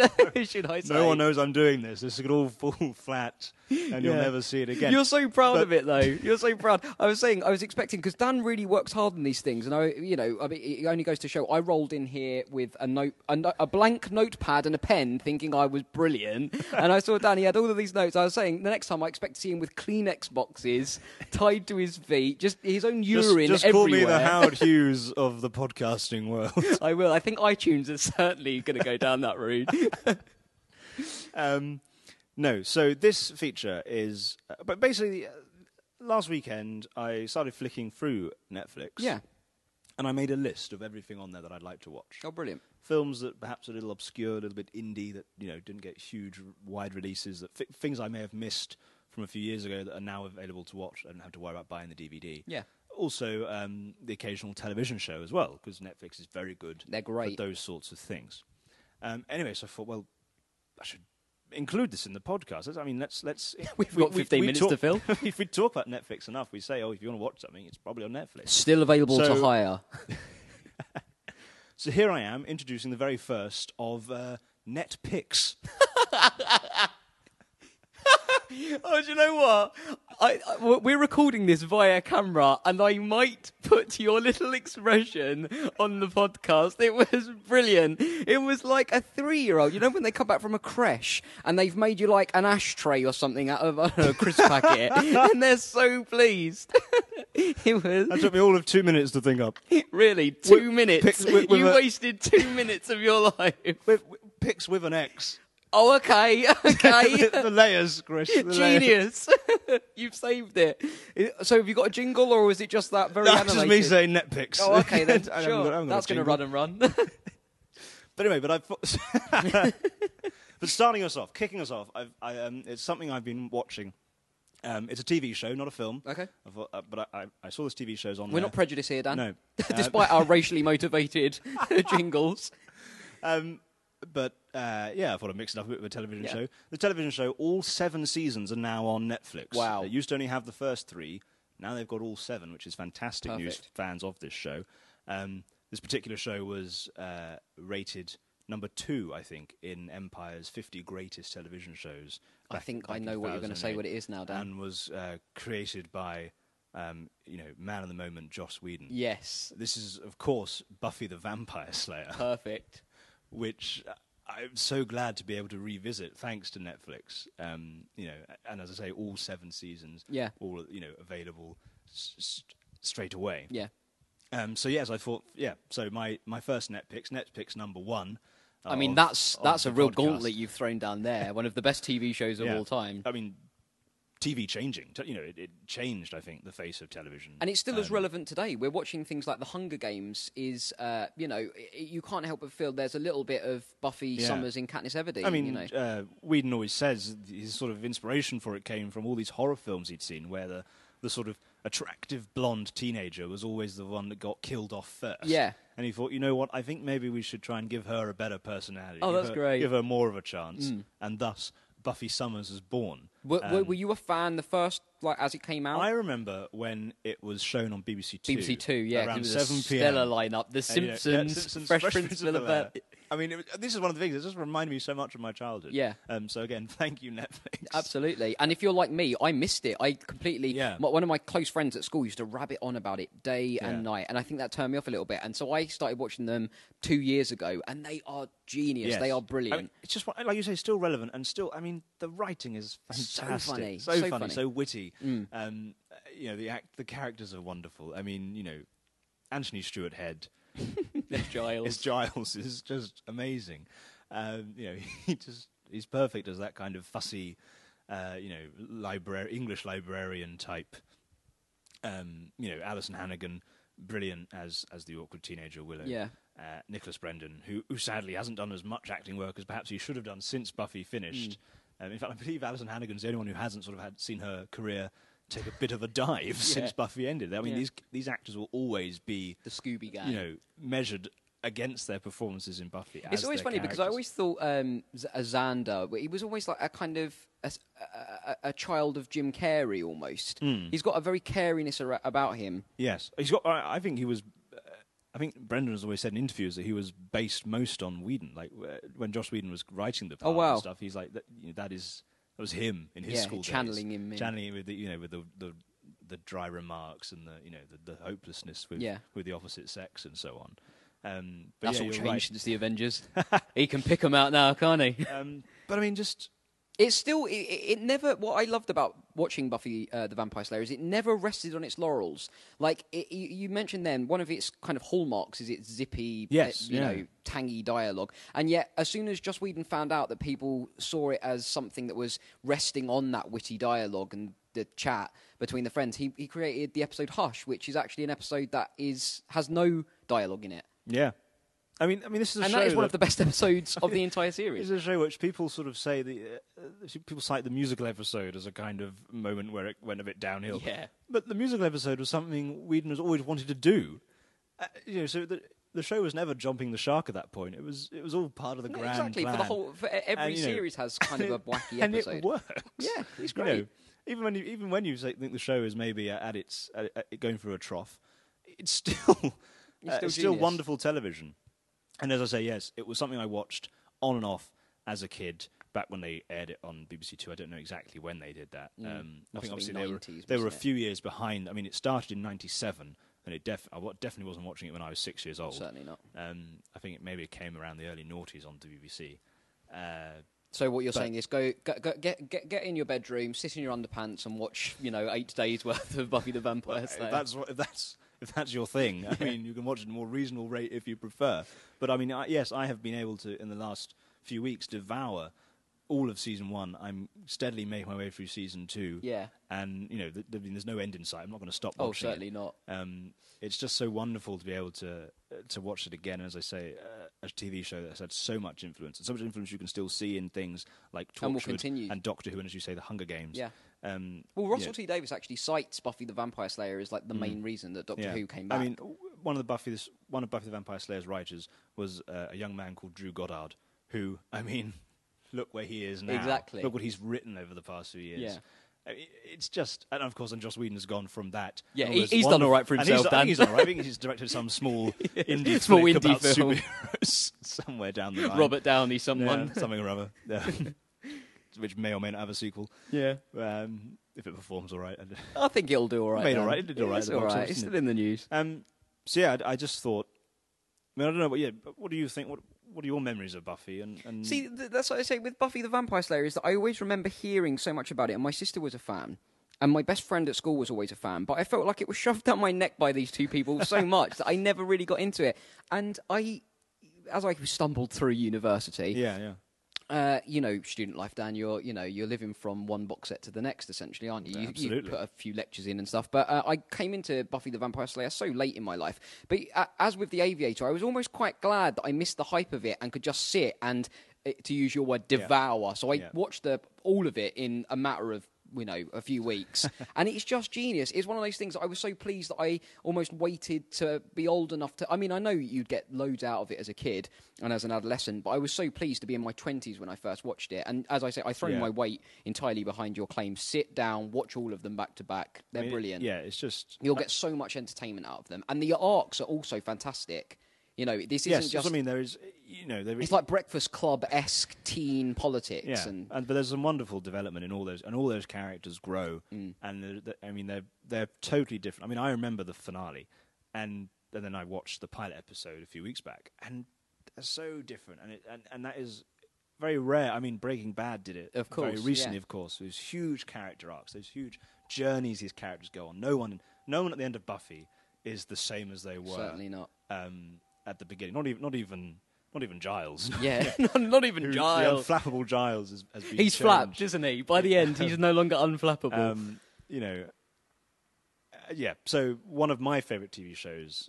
Speaker 2: should I say?
Speaker 3: no one knows I'm doing this. This could all fall flat, and you'll never see it again.
Speaker 2: You're so proud
Speaker 3: But-
Speaker 2: of it, though. You're so proud. I was saying, I was expecting because Dan really works hard on these things, and I, you know, I mean, it only goes to show. I rolled in here with a note, a, no- a blank notepad and a pen, thinking I was brilliant, and I saw Dan. He had all of these notes. I was saying, the next time I expect to see him with Kleenex boxes tied to his feet, just his own
Speaker 3: just,
Speaker 2: urine
Speaker 3: just
Speaker 2: everywhere.
Speaker 3: call me the Howard Hughes of the podcasting world.
Speaker 2: I will. I think iTunes is certainly going to go down that route.
Speaker 3: Um, no, so this feature is, uh, but basically, uh, last weekend I started flicking through Netflix.
Speaker 2: yeah.
Speaker 3: and I made a list of everything on there that I'd like to watch.
Speaker 2: Oh, brilliant.
Speaker 3: Films that perhaps are a little obscure, a little bit indie, that you know didn't get huge, wide releases. That fi- things I may have missed from a few years ago that are now available to watch. I don't have to worry about buying the DVD.
Speaker 2: Yeah.
Speaker 3: Also, um, the occasional television show as well, because Netflix is very good.
Speaker 2: They're great.
Speaker 3: for those sorts of things. Um, anyway, so I thought, well, I should include this in the podcast. I mean, let's let's.
Speaker 2: We've got
Speaker 3: we-
Speaker 2: 15
Speaker 3: we
Speaker 2: minutes
Speaker 3: talk-
Speaker 2: to fill.
Speaker 3: if we talk about Netflix enough, we say, oh, if you want to watch something, it's probably on Netflix.
Speaker 2: Still available to hire.
Speaker 3: So here I am introducing the very first of uh, NetPix.
Speaker 2: Oh, do you know what? I, I- we're recording this via camera, and I might put your little expression on the podcast. It was brilliant. It was like a three-year-old. You know when they come back from a creche and they've made you like an ashtray or something out of know, a crisp packet, and they're so pleased. it was
Speaker 3: That took me all of two minutes to think up.
Speaker 2: really two
Speaker 3: With-
Speaker 2: minutes.
Speaker 3: pics with- with
Speaker 2: you
Speaker 3: a-
Speaker 2: wasted two minutes of your life.
Speaker 3: With, with, Pix with an X.
Speaker 2: Oh, okay, okay.
Speaker 3: the layers, Chris. the layers.
Speaker 2: Genius! You've saved it. So have you got a jingle, or is it just that very
Speaker 3: That's just me saying NetPix.
Speaker 2: Oh, okay then. Sure.
Speaker 3: got- I haven't got
Speaker 2: That's going to run and run.
Speaker 3: But anyway, but I. thought- but starting us off, kicking us off, I've, I, um, it's something I've been watching. Um, it's a TV show, not a film.
Speaker 2: Okay.
Speaker 3: Thought, uh, but I, I, I saw this TV show's on.
Speaker 2: We're
Speaker 3: there.
Speaker 2: not prejudiced here, Dan.
Speaker 3: No. Uh,
Speaker 2: Despite our racially motivated jingles.
Speaker 3: Um, but uh, yeah, I thought I'd mix it up a bit with a television
Speaker 2: Yeah.
Speaker 3: show. The television show, all seven seasons are now on Netflix.
Speaker 2: Wow.
Speaker 3: They used to only have the first three. Now they've got all seven, which is fantastic news
Speaker 2: Perfect.
Speaker 3: for fans of this show. Um, this particular show was uh, rated number two, I think, in Empire's 50 greatest television shows.
Speaker 2: I think I know what you're going to say what it is now, Dan.
Speaker 3: And was uh, created by, um, you know, man of the moment, Joss Whedon.
Speaker 2: yes.
Speaker 3: This is, of course, Buffy the Vampire Slayer
Speaker 2: Perfect.
Speaker 3: which uh, I'm so glad to be able to revisit, thanks to Netflix. Um, you know, and as I say, all seven seasons,
Speaker 2: Yeah.
Speaker 3: all you know, available s- s- straight away.
Speaker 2: Yeah.
Speaker 3: Um, so yes, I thought, yeah. So my my first net picks, net picks number one.
Speaker 2: I mean,
Speaker 3: of-
Speaker 2: that's
Speaker 3: of
Speaker 2: that's a real
Speaker 3: podcast.
Speaker 2: gauntlet you've thrown down there. One of the best TV shows of
Speaker 3: Yeah.
Speaker 2: all time.
Speaker 3: I mean, TV changing. You know, it, it changed. I think the face of television,
Speaker 2: And it's still as
Speaker 3: Um,
Speaker 2: relevant today. We're watching things like The Hunger Games. Is uh, you know, you can't help but feel there's a little bit of Buffy
Speaker 3: Yeah.
Speaker 2: Summers in Katniss Everdeen.
Speaker 3: I mean,
Speaker 2: you know,
Speaker 3: uh, Whedon always says his sort of inspiration for it came from all these horror films he'd seen, where the the sort of attractive blonde teenager was always the one that got killed off first.
Speaker 2: Yeah.
Speaker 3: and he thought, you know what? I think maybe we should try and give her a better personality.
Speaker 2: Oh,
Speaker 3: give
Speaker 2: that's
Speaker 3: her-
Speaker 2: great.
Speaker 3: Give her more of a chance,
Speaker 2: Mm.
Speaker 3: and thus Buffy Summers was born.
Speaker 2: were,
Speaker 3: Um,
Speaker 2: were you a fan the first like as it came out?
Speaker 3: I remember when it was shown on BBC Two.
Speaker 2: BBC Two, yeah,
Speaker 3: around
Speaker 2: it was
Speaker 3: seven
Speaker 2: a
Speaker 3: p.m.
Speaker 2: stellar lineup. The
Speaker 3: And, you know, yeah,
Speaker 2: Simpsons, Fresh, Prince of Bel-Air.
Speaker 3: I mean, it, was- this is one of the things that just reminded me so much of my childhood.
Speaker 2: Yeah.
Speaker 3: Um, so again, thank you, Netflix.
Speaker 2: Absolutely. And if you're like me, I missed it. I completely.
Speaker 3: Yeah.
Speaker 2: my- one of my close friends at school used to rabbit on about it day and
Speaker 3: Yeah.
Speaker 2: night, and I think that turned me off a little bit. And so I started watching them two years ago, and they are genius.
Speaker 3: Yes.
Speaker 2: They are
Speaker 3: I
Speaker 2: brilliant.
Speaker 3: mean, it's just like you say, still relevant and still. I mean, the writing is
Speaker 2: So
Speaker 3: fantastic,
Speaker 2: funny,
Speaker 3: so, funny. so witty.
Speaker 2: Mm.
Speaker 3: Um, uh, you know, the act, the characters are wonderful. I mean, you know, Anthony Stewart Head
Speaker 2: Giles.
Speaker 3: Giles is just amazing. Um, you know, he just he's perfect as that kind of fussy, uh, you know, library English librarian type. Um, you know, Alyson Hannigan, brilliant as as the awkward teenager Willow.
Speaker 2: Yeah.
Speaker 3: Uh, Nicholas Brendon, who, who sadly hasn't done as much acting work as perhaps he should have done since Buffy finished.
Speaker 2: Hmm.
Speaker 3: Um, in fact, I believe Alyson Hannigan's the only one who hasn't sort of had seen her career take a bit of a dive since Buffy ended. I mean,
Speaker 2: Yeah.
Speaker 3: these these actors will always be
Speaker 2: the Scooby Gang.
Speaker 3: you know, measured against their performances in Buffy.
Speaker 2: It's always funny because I always thought um, Z- uh, Xander, he was always like a kind of a child of Jim Carrey almost.
Speaker 3: Hmm.
Speaker 2: He's got a very cariness ar- about him.
Speaker 3: yes, he's got. I, I think he was. I think Brendon has always said in interviews that he was based most on Whedon. Like uh, when Joss Whedon was writing the
Speaker 2: Oh, wow.
Speaker 3: and stuff, he's like that. You know, that is that was him in his
Speaker 2: Yeah,
Speaker 3: school days.
Speaker 2: channeling him in.
Speaker 3: channeling him with the you know with the the, the dry remarks and the you know the, the hopelessness with
Speaker 2: Yeah.
Speaker 3: with the opposite sex and so on. Um, but
Speaker 2: That's
Speaker 3: yeah,
Speaker 2: all changed
Speaker 3: right.
Speaker 2: since the Avengers. he can pick them out now, can't he?
Speaker 3: Um, but I mean, just
Speaker 2: It's still, it, it never. What I loved about watching Buffy uh, the Vampire Slayer is it never rested on its laurels. Like it, you, you mentioned, then one of its kind of hallmarks is its zippy,
Speaker 3: Yes,
Speaker 2: uh, you
Speaker 3: yeah.
Speaker 2: know, tangy dialogue. And yet, as soon as Joss Whedon found out that people saw it as something that was resting on that witty dialogue and the chat between the friends, he he created the episode Hush, which is actually an episode that is has no dialogue in it,
Speaker 3: yeah. I mean, I mean, this is a
Speaker 2: and
Speaker 3: show
Speaker 2: that is one of the best episodes of the entire series.
Speaker 3: It's
Speaker 2: series.
Speaker 3: a show which people sort of say the uh, uh, people cite the musical episode as a kind of moment where it went a bit downhill.
Speaker 2: Yeah.
Speaker 3: but the musical episode was something Whedon has always wanted to do. Uh, you know, so the the show was never jumping the shark at that point. It was it was all part of the
Speaker 2: No,
Speaker 3: grand
Speaker 2: exactly
Speaker 3: plan.
Speaker 2: for the whole for every
Speaker 3: And, you know,
Speaker 2: series has kind of a wacky
Speaker 3: and
Speaker 2: episode.
Speaker 3: it works.
Speaker 2: Yeah, it's
Speaker 3: You
Speaker 2: great.
Speaker 3: know, even when you, even when you say, think the show is maybe at its at, at going through a trough, it's still
Speaker 2: It's
Speaker 3: uh,
Speaker 2: still
Speaker 3: it's still wonderful television. And as I say, yes, it was something I watched on and off as a kid. Back when they aired it on BBC Two, I don't know exactly when they did that.
Speaker 2: Mm.
Speaker 3: Um, I think obviously
Speaker 2: been
Speaker 3: they were they were a few years behind. I mean, it started in '97, and it def- I definitely wasn't watching it when I was six years old.
Speaker 2: Certainly not.
Speaker 3: Um, I think it maybe it came around the early noughties on the BBC. Uh,
Speaker 2: So what you're
Speaker 3: But-
Speaker 2: saying is go, go, go get get get in your bedroom, sit in your underpants, and watch you know eight days worth of Buffy the Vampire Slayer.
Speaker 3: that's what, that's if that's your thing. I mean, you can watch it at a more reasonable rate if you prefer. But I mean, I, yes, I have been able to in the last few weeks devour all of season one. I'm steadily making my way through season two.
Speaker 2: Yeah.
Speaker 3: and you know, th- th- there's no end in sight. I'm not going to stop
Speaker 2: oh,
Speaker 3: watching.
Speaker 2: certainly
Speaker 3: it.
Speaker 2: not.
Speaker 3: Um, it's just so wonderful to be able to uh, to watch it again. And As I say, uh, a TV show that's had so much influence, and so much influence you can still see in things like
Speaker 2: And
Speaker 3: Torchwood
Speaker 2: continue.
Speaker 3: and Doctor Who, and as you say, the Hunger Games.
Speaker 2: Yeah.
Speaker 3: Um,
Speaker 2: Well, Russell
Speaker 3: know,
Speaker 2: T Davies actually cites Buffy the Vampire Slayer as like the main reason that Doctor
Speaker 3: Mm. Yeah.
Speaker 2: Who came back.
Speaker 3: I mean, one of the Buffy, this, one of Buffy the Vampire Slayer's writers was uh, a young man called Drew Goddard, who, I mean, look where he is now.
Speaker 2: Exactly.
Speaker 3: Look what he's written over the past few years.
Speaker 2: Yeah.
Speaker 3: I mean, it's just, and of course, and Joss Whedon has gone from that.
Speaker 2: Yeah, he- he's done all right for himself,
Speaker 3: He's,
Speaker 2: Dan.
Speaker 3: he's all right. I think he's directed some small indie
Speaker 2: Small indie film.
Speaker 3: superheroes somewhere down the line.
Speaker 2: Robert Downey,
Speaker 3: Yeah,
Speaker 2: someone.
Speaker 3: something or other. Yeah. Which may or may not have a sequel.
Speaker 2: Yeah.
Speaker 3: Um, if it performs all right. I
Speaker 2: think it'll do all right.
Speaker 3: Made all
Speaker 2: Dan.
Speaker 3: it did all right
Speaker 2: It's
Speaker 3: at the
Speaker 2: all
Speaker 3: box
Speaker 2: right.
Speaker 3: office,
Speaker 2: It's still in the news.
Speaker 3: Um, so yeah, I, I just thought. I mean, I don't know, but yeah, but what do you think? What what are your memories of Buffy? And, and
Speaker 2: See, th- that's what I say with Buffy the Vampire Slayer is that I always remember hearing so much about it, and my sister was a fan. And my best friend at school was always a fan, but I felt like it was shoved down my neck by these two people so much that I never really got into it. And I, as I stumbled through university,
Speaker 3: yeah, yeah.
Speaker 2: Uh, you know, student life, Dan, you're, you know, you're living from one box set to the next, essentially, aren't you? You, you
Speaker 3: Absolutely.
Speaker 2: put a few lectures in and stuff. But uh, I came into Buffy the Vampire Slayer so late in my life. But uh, as with The Aviator, I was almost quite glad that I missed the hype of it and could just sit and, uh, to use your word, devour. So I
Speaker 3: Yeah.
Speaker 2: watched the, all of it in a matter of you know a few weeks. And it's just genius. It's one of those things that i was so pleased that i almost waited to be old enough to i mean i know you'd get loads out of it as a kid and as an adolescent but i was so pleased to be in my 20s when i first watched it. And as i say i throw
Speaker 3: Yeah.
Speaker 2: my weight entirely behind your claim sit down watch all of them back to back. They're
Speaker 3: I mean,
Speaker 2: brilliant.
Speaker 3: Yeah, it's just
Speaker 2: you'll get so much entertainment out of them. And the arcs are also fantastic you know this isn't
Speaker 3: yes.
Speaker 2: just
Speaker 3: I mean, there is you know there is
Speaker 2: it's like breakfast club esque teen politics
Speaker 3: yeah,
Speaker 2: and
Speaker 3: and but there's some wonderful development in all those, and all those characters grow,
Speaker 2: Mm.
Speaker 3: and they're, they're- I mean they're they're totally different. I mean, I remember the finale, and, and then I watched the pilot episode a few weeks back, and they're so different, and it, and and that is very rare. I mean, Breaking Bad did it
Speaker 2: Of course, very
Speaker 3: recently,
Speaker 2: yeah.
Speaker 3: of course. Those huge character arcs, those huge journeys these characters go on. No one, no one at the end of Buffy is the same as they were
Speaker 2: certainly not
Speaker 3: um, at the beginning. Not even, not even, not even Giles.
Speaker 2: yeah, not, not even
Speaker 3: Who-
Speaker 2: Giles
Speaker 3: The unflappable Giles has, has been
Speaker 2: He's
Speaker 3: changed.
Speaker 2: flapped, isn't he? By the end, he's no longer unflappable.
Speaker 3: Um, you know, uh, yeah. So one of my favorite TV shows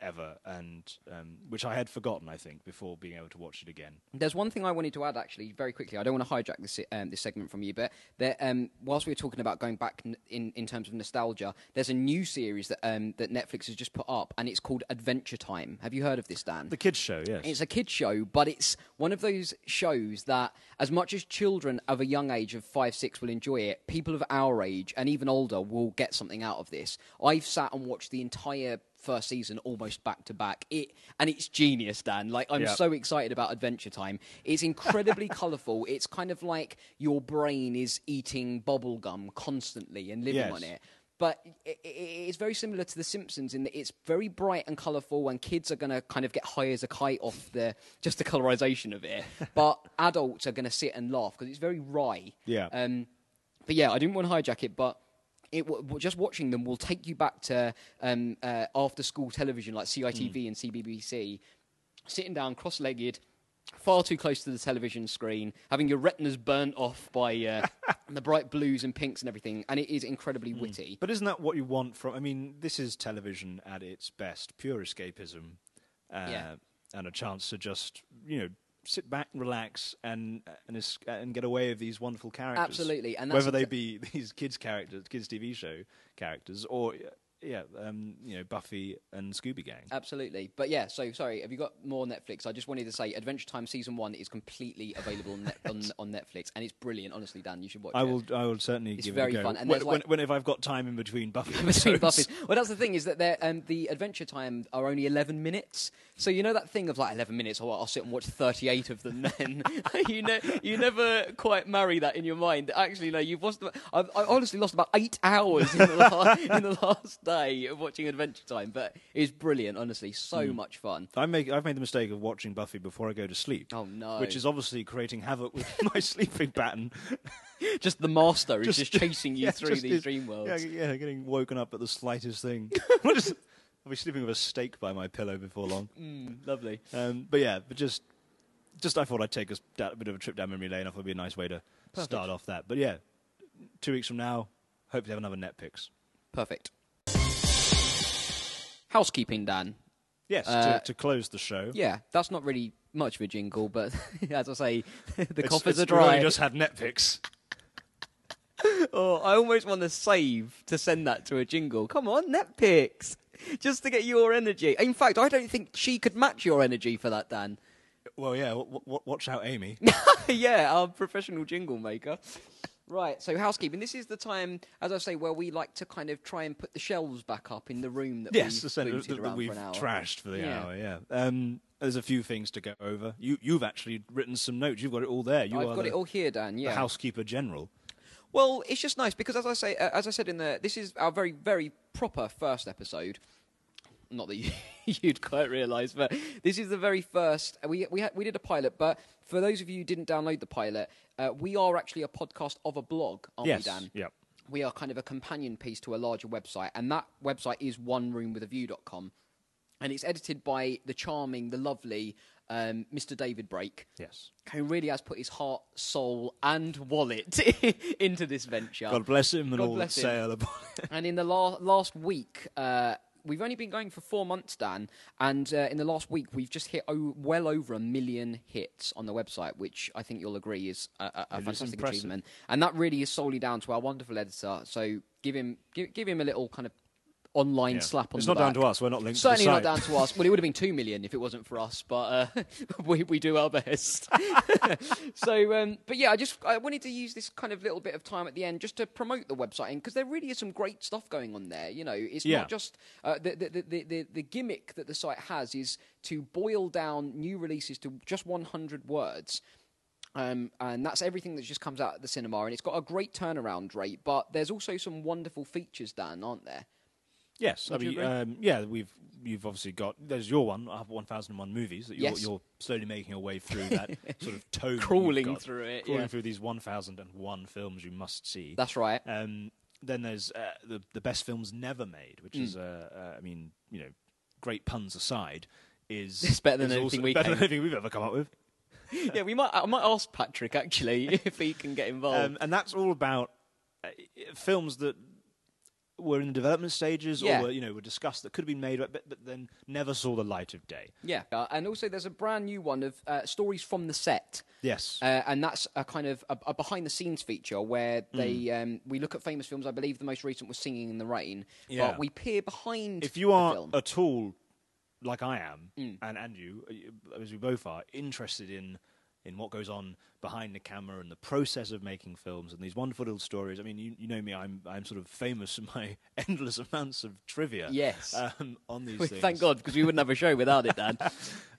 Speaker 3: ever, and um, which I had forgotten, I think, before being able to watch it again.
Speaker 2: There's one thing I wanted to add, actually, very quickly. I don't want to hijack this um, this segment from you, but there, um, whilst we were talking about going back n- in, in terms of nostalgia, there's a new series that um, that Netflix has just put up, and it's called Adventure Time. Have you heard of this, Dan?
Speaker 3: The kids show, yes.
Speaker 2: It's a kids show, but it's one of those shows that, as much as children of a young age of five, six will enjoy it, people of our age and even older will get something out of this. I've sat and watched the entire first season almost back to back. It and it's genius, Dan. Like I'm
Speaker 3: Yeah.
Speaker 2: so excited about Adventure Time. It's incredibly colourful. It's kind of like your brain is eating bubble gum constantly and living
Speaker 3: Yes.
Speaker 2: on it but it's very similar to The Simpsons in that it's very bright and colourful, and kids are going to kind of get high as a kite off the just the colorization of it. but adults are going to sit and laugh because it's very wry.
Speaker 3: Yeah.
Speaker 2: Um, but yeah, I didn't want to hijack it, but. It, w- w- just watching them will take you back to um, uh, after school television like CITV and CBBC, sitting down cross legged, far too close to the television screen, having your retinas burnt off by uh, the bright blues and pinks and everything, and it is incredibly witty.
Speaker 3: But isn't that what you want from? I mean, this is television at its best, pure escapism, uh,
Speaker 2: Yeah.
Speaker 3: and a chance to just you know sit back, relax, and and and get away with these wonderful characters.
Speaker 2: Absolutely, and that's
Speaker 3: whether they be these kids characters, kids TV show characters, or yeah, um, you know Buffy and Scooby Gang.
Speaker 2: Absolutely. But yeah, so sorry, have you got more Netflix? I just wanted to say Adventure Time Season 1 is completely available on, net, on, on Netflix, and it's brilliant. Honestly, Dan, you should watch
Speaker 3: I
Speaker 2: it.
Speaker 3: will. I will certainly
Speaker 2: It's
Speaker 3: give
Speaker 2: very
Speaker 3: it a go.
Speaker 2: fun, and
Speaker 3: when,
Speaker 2: like-
Speaker 3: when, when if I've got time in between Buffy
Speaker 2: between. Buffy's. Well, that's the thing is that um, the Adventure Time are only 11 minutes. So you know that thing of like 11 minutes, oh, I'll sit and watch 38 of them then. you, ne- you never quite marry that in your mind. Actually, no, you've lost, I've, I honestly lost about eight hours in the, la- in the last day of watching Adventure Time, but it's brilliant, honestly. So
Speaker 3: Hmm.
Speaker 2: much fun.
Speaker 3: I make I've made the mistake of watching Buffy before I go to sleep.
Speaker 2: Oh, no.
Speaker 3: Which is obviously creating havoc with my sleeping pattern.
Speaker 2: Just the master is just, chasing you
Speaker 3: yeah,
Speaker 2: through
Speaker 3: just
Speaker 2: these dream worlds.
Speaker 3: Yeah, yeah, getting woken up at the slightest thing. I'll, just, I'll be sleeping with a steak by my pillow before long.
Speaker 2: Mm, lovely.
Speaker 3: Um, but yeah, but just just I thought I'd take a, s- da- a bit of a trip down memory lane. I thought it'd be a nice way to
Speaker 2: Perfect.
Speaker 3: start off that. But yeah, two weeks from now, hope to have another net picks.
Speaker 2: Perfect. Housekeeping, Dan.
Speaker 3: Yes,
Speaker 2: Uh,
Speaker 3: to, to close the show.
Speaker 2: Yeah, that's not really much of a jingle, but as I say, the
Speaker 3: It's-
Speaker 2: coffers
Speaker 3: it's-
Speaker 2: are
Speaker 3: we've only just had net picks.
Speaker 2: Oh, I almost want to save to send that to a jingle. Come on, Netpicks. Just to get your energy. In fact, I don't think she could match your energy for that, Dan.
Speaker 3: Well, yeah. W- w- watch out, Amy.
Speaker 2: yeah, our professional jingle maker. Right, so housekeeping. This is the time, as I say, where we like to kind of try and put the shelves back up in the room that
Speaker 3: yes,
Speaker 2: we've
Speaker 3: that
Speaker 2: around
Speaker 3: we've
Speaker 2: for
Speaker 3: trashed for the
Speaker 2: Yeah.
Speaker 3: hour. Yeah. Um, there's a few things to go over. You you've actually written some notes. You've got it all there. You
Speaker 2: I've
Speaker 3: are
Speaker 2: got
Speaker 3: the,
Speaker 2: it all here, Dan.
Speaker 3: the
Speaker 2: Yeah.
Speaker 3: housekeeper general.
Speaker 2: Well, it's just nice because, as I say, uh, as I said in the, this is our very, very proper first episode. Not that you, you'd quite realise, but this is the very first. We we had, we did a pilot, but for those of you who didn't download the pilot, uh, we are actually a podcast of a blog, aren't
Speaker 3: yes.
Speaker 2: we, Dan?
Speaker 3: Yep.
Speaker 2: We are kind of a companion piece to a larger website, and that website is oneroomwithaview.com. And it's edited by the charming, the lovely um, Mr. David Brake,
Speaker 3: Yes.
Speaker 2: who really has put his heart, soul, and wallet into this venture.
Speaker 3: God bless him and
Speaker 2: God
Speaker 3: all
Speaker 2: bless
Speaker 3: that sail.
Speaker 2: And in the la- last week, uh, we've only been going for four months, Dan. And uh, in the last week, we've just hit o- well over a million hits on the website, which I think you'll agree is a, a, a fantastic
Speaker 3: impressive.
Speaker 2: achievement. And that really is solely down to our wonderful editor. So give him give, give him a little kind of online
Speaker 3: Yeah.
Speaker 2: slap on
Speaker 3: It's
Speaker 2: the
Speaker 3: not down to us. We're not linked
Speaker 2: Certainly not down to us. Well, it would have been two million if it wasn't for us, but uh, we we do our best. so, um, but yeah, I just I wanted to use this kind of little bit of time at the end just to promote the website because there really is some great stuff going on there. You know, it's
Speaker 3: Yeah.
Speaker 2: not just uh, the, the, the, the the the gimmick that the site has is to boil down new releases to just 100 words. Um, and that's everything that just comes out at the cinema, and it's got a great turnaround rate. But there's also some wonderful features, Dan, aren't there?
Speaker 3: Yes, I
Speaker 2: Would you
Speaker 3: mean, um, yeah, we've you've obviously got. There's your one. I have 1001 movies that you're,
Speaker 2: Yes.
Speaker 3: you're slowly making your way through that sort of tone,
Speaker 2: Crawling through it,
Speaker 3: crawling
Speaker 2: yeah.
Speaker 3: through these 1001 films you must see.
Speaker 2: That's right.
Speaker 3: Um, then there's uh, the the best films never made, which
Speaker 2: Mm.
Speaker 3: is, uh, uh, I mean, you know, great puns aside, is
Speaker 2: It's better than
Speaker 3: is
Speaker 2: anything we
Speaker 3: better than anything we've ever come up with.
Speaker 2: yeah, we might. I might ask Patrick actually if he can get involved.
Speaker 3: Um, and that's all about uh, films that were in the development stages
Speaker 2: Yeah.
Speaker 3: or were, you know were discussed that could have been made, but, but then never saw the light of day.
Speaker 2: yeah, uh, and also there's a brand new one of uh, stories from the set.
Speaker 3: Yes.
Speaker 2: Uh, and that's a kind of a, a behind the scenes feature where they um, we look at famous films. I believe the most recent was Singing in the Rain.
Speaker 3: Yeah.
Speaker 2: But we peer behind.
Speaker 3: if you are at all like I am,
Speaker 2: Mm.
Speaker 3: and and you, uh, as we both are, interested in in what goes on behind the camera and the process of making films and these wonderful little stories. I mean, you, you know me; I'm I'm sort of famous for my endless amounts of trivia.
Speaker 2: Yes.
Speaker 3: Um, on these
Speaker 2: Well,
Speaker 3: things.
Speaker 2: Thank God, because we wouldn't have a show without it, Dan.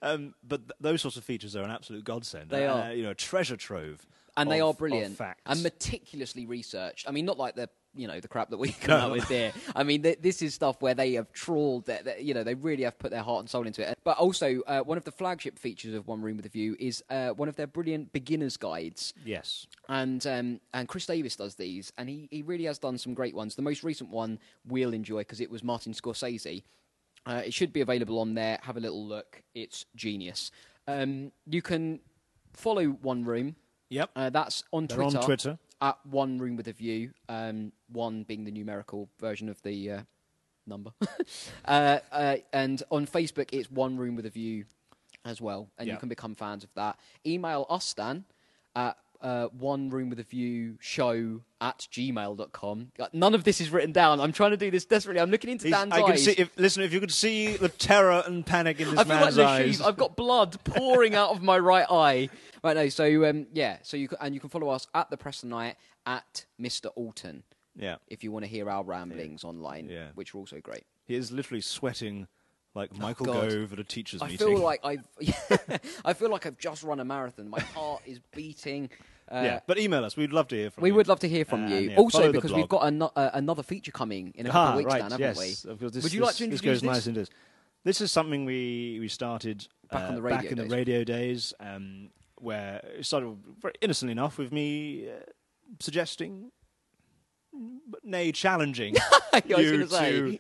Speaker 3: Um, but th- those sorts of features are an absolute godsend.
Speaker 2: They
Speaker 3: Uh,
Speaker 2: are.
Speaker 3: you know, a treasure trove.
Speaker 2: and they are brilliant
Speaker 3: facts.
Speaker 2: and meticulously researched. I mean, not like the you know the crap that we come
Speaker 3: No.
Speaker 2: out with here. I mean, th- this is stuff where they have trawled. That that, you know, they really have put their heart and soul into it. But also, uh, one of the flagship features of One Room with a View is uh, one of their brilliant beginners guides.
Speaker 3: yes.
Speaker 2: And um, and Chris Davis does these, and he, he really has done some great ones. The most recent one we'll enjoy because it was Martin Scorsese. Uh, it should be available on there. Have a little look. It's genius. Um, you can follow One Room.
Speaker 3: Yep.
Speaker 2: Uh, that's on
Speaker 3: They're
Speaker 2: Twitter.
Speaker 3: on Twitter.
Speaker 2: At One Room with a View. Um, one being the numerical version of the uh, number. uh, uh, and on Facebook, it's One Room with a View as well. And you can become fans of that. Email us, Stan, at uh, One Room with a View show at gmail.com. None of this is written down. I'm trying to do this desperately. I'm looking into
Speaker 3: He's-
Speaker 2: Dan's
Speaker 3: I can
Speaker 2: eyes.
Speaker 3: see. If, listen, if you could see the terror and panic in this
Speaker 2: I feel like
Speaker 3: man's
Speaker 2: the
Speaker 3: eyes.
Speaker 2: sheep. I've got blood pouring out of my right eye. Right now, so um, yeah, so you can, and you can follow us at the press tonight at Mr. Alton
Speaker 3: yeah,
Speaker 2: if you want to hear our ramblings online,
Speaker 3: Yeah.
Speaker 2: which are also great.
Speaker 3: he is literally sweating like Michael
Speaker 2: Oh.
Speaker 3: Gove at a teachers'
Speaker 2: I
Speaker 3: meeting.
Speaker 2: feel like I've, I feel like I've just run a marathon. My heart is beating. Uh,
Speaker 3: yeah, but email us. We'd love to hear from
Speaker 2: We
Speaker 3: you.
Speaker 2: would love to hear from
Speaker 3: Uh,
Speaker 2: you.
Speaker 3: yeah,
Speaker 2: also,
Speaker 3: the
Speaker 2: because we've
Speaker 3: blog.
Speaker 2: got ano- uh, another feature coming in a couple
Speaker 3: ah,
Speaker 2: of weeks,
Speaker 3: right,
Speaker 2: Dan, haven't
Speaker 3: yes.
Speaker 2: we?
Speaker 3: Of course, this,
Speaker 2: Would you
Speaker 3: this,
Speaker 2: like to
Speaker 3: this
Speaker 2: introduce
Speaker 3: goes nice into this. This is something we we started
Speaker 2: Back on
Speaker 3: uh,
Speaker 2: the radio
Speaker 3: back in
Speaker 2: days.
Speaker 3: the radio days, um, where it started very innocently enough with me uh, suggesting, but nay, challenging
Speaker 2: I was
Speaker 3: you
Speaker 2: gonna say.
Speaker 3: to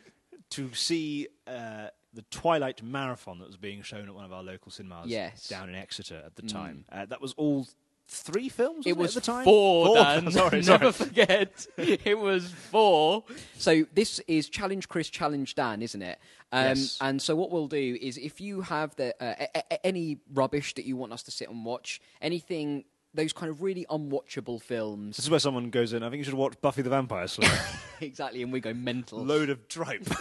Speaker 3: to see uh, the Twilight Marathon that was being shown at one of our local cinemas
Speaker 2: Yes.
Speaker 3: down in Exeter at the
Speaker 2: Mm.
Speaker 3: time. Uh, that was all three films.
Speaker 2: It
Speaker 3: wasn't
Speaker 2: was
Speaker 3: at the time.
Speaker 2: four, Dan.
Speaker 3: sorry,
Speaker 2: Never forget. it was four. So this is Challenge Chris, Challenge Dan, isn't it? Um,
Speaker 3: Yes.
Speaker 2: And so what we'll do is, if you have the uh, a- a- any rubbish that you want us to sit and watch, anything, those kind of really unwatchable films,
Speaker 3: This is where someone goes in. I think you should watch Buffy the Vampire Slayer.
Speaker 2: exactly, and we go mental.
Speaker 3: Load of tripe.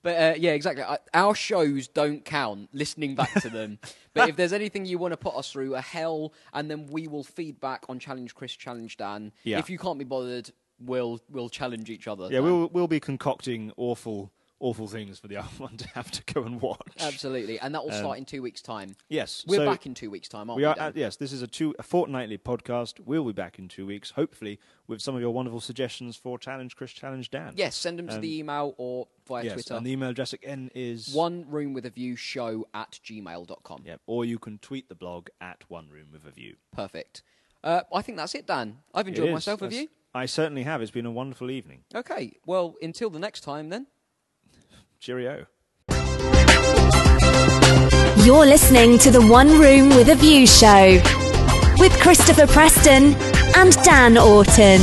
Speaker 2: But uh, yeah, exactly. I, our shows don't count. Listening back to them. but if there's anything you want to put us through, a hell, and then we will feed back on Challenge Chris, Challenge Dan.
Speaker 3: Yeah.
Speaker 2: If you can't be bothered, we'll we'll challenge each other.
Speaker 3: Yeah, we'll we'll be concocting awful awful things for the other one to have to go and watch.
Speaker 2: Absolutely, and that will start in two weeks' time.
Speaker 3: Yes,
Speaker 2: We're
Speaker 3: so
Speaker 2: back in two weeks' time, aren't
Speaker 3: we
Speaker 2: we?
Speaker 3: are.
Speaker 2: Dan?
Speaker 3: At, yes, this is a two a fortnightly podcast. We'll be back in two weeks, hopefully, with some of your wonderful suggestions for challenge Chris, challenge Dan.
Speaker 2: Yes, send them to
Speaker 3: Um,
Speaker 2: the email or via
Speaker 3: yes,
Speaker 2: Twitter.
Speaker 3: and the email address again is
Speaker 2: One room with a view show at gmail.com.
Speaker 3: Yep, or you can tweet the blog at One Room with a View.
Speaker 2: Perfect. Uh, I think that's it, Dan. I've enjoyed myself with
Speaker 3: That's-
Speaker 2: you.
Speaker 3: I certainly have. It's been a wonderful evening.
Speaker 2: Okay, well, until the next time then.
Speaker 3: Cheerio.
Speaker 1: You're listening to the One Room with a View show with Christopher Preston and Dan Orton.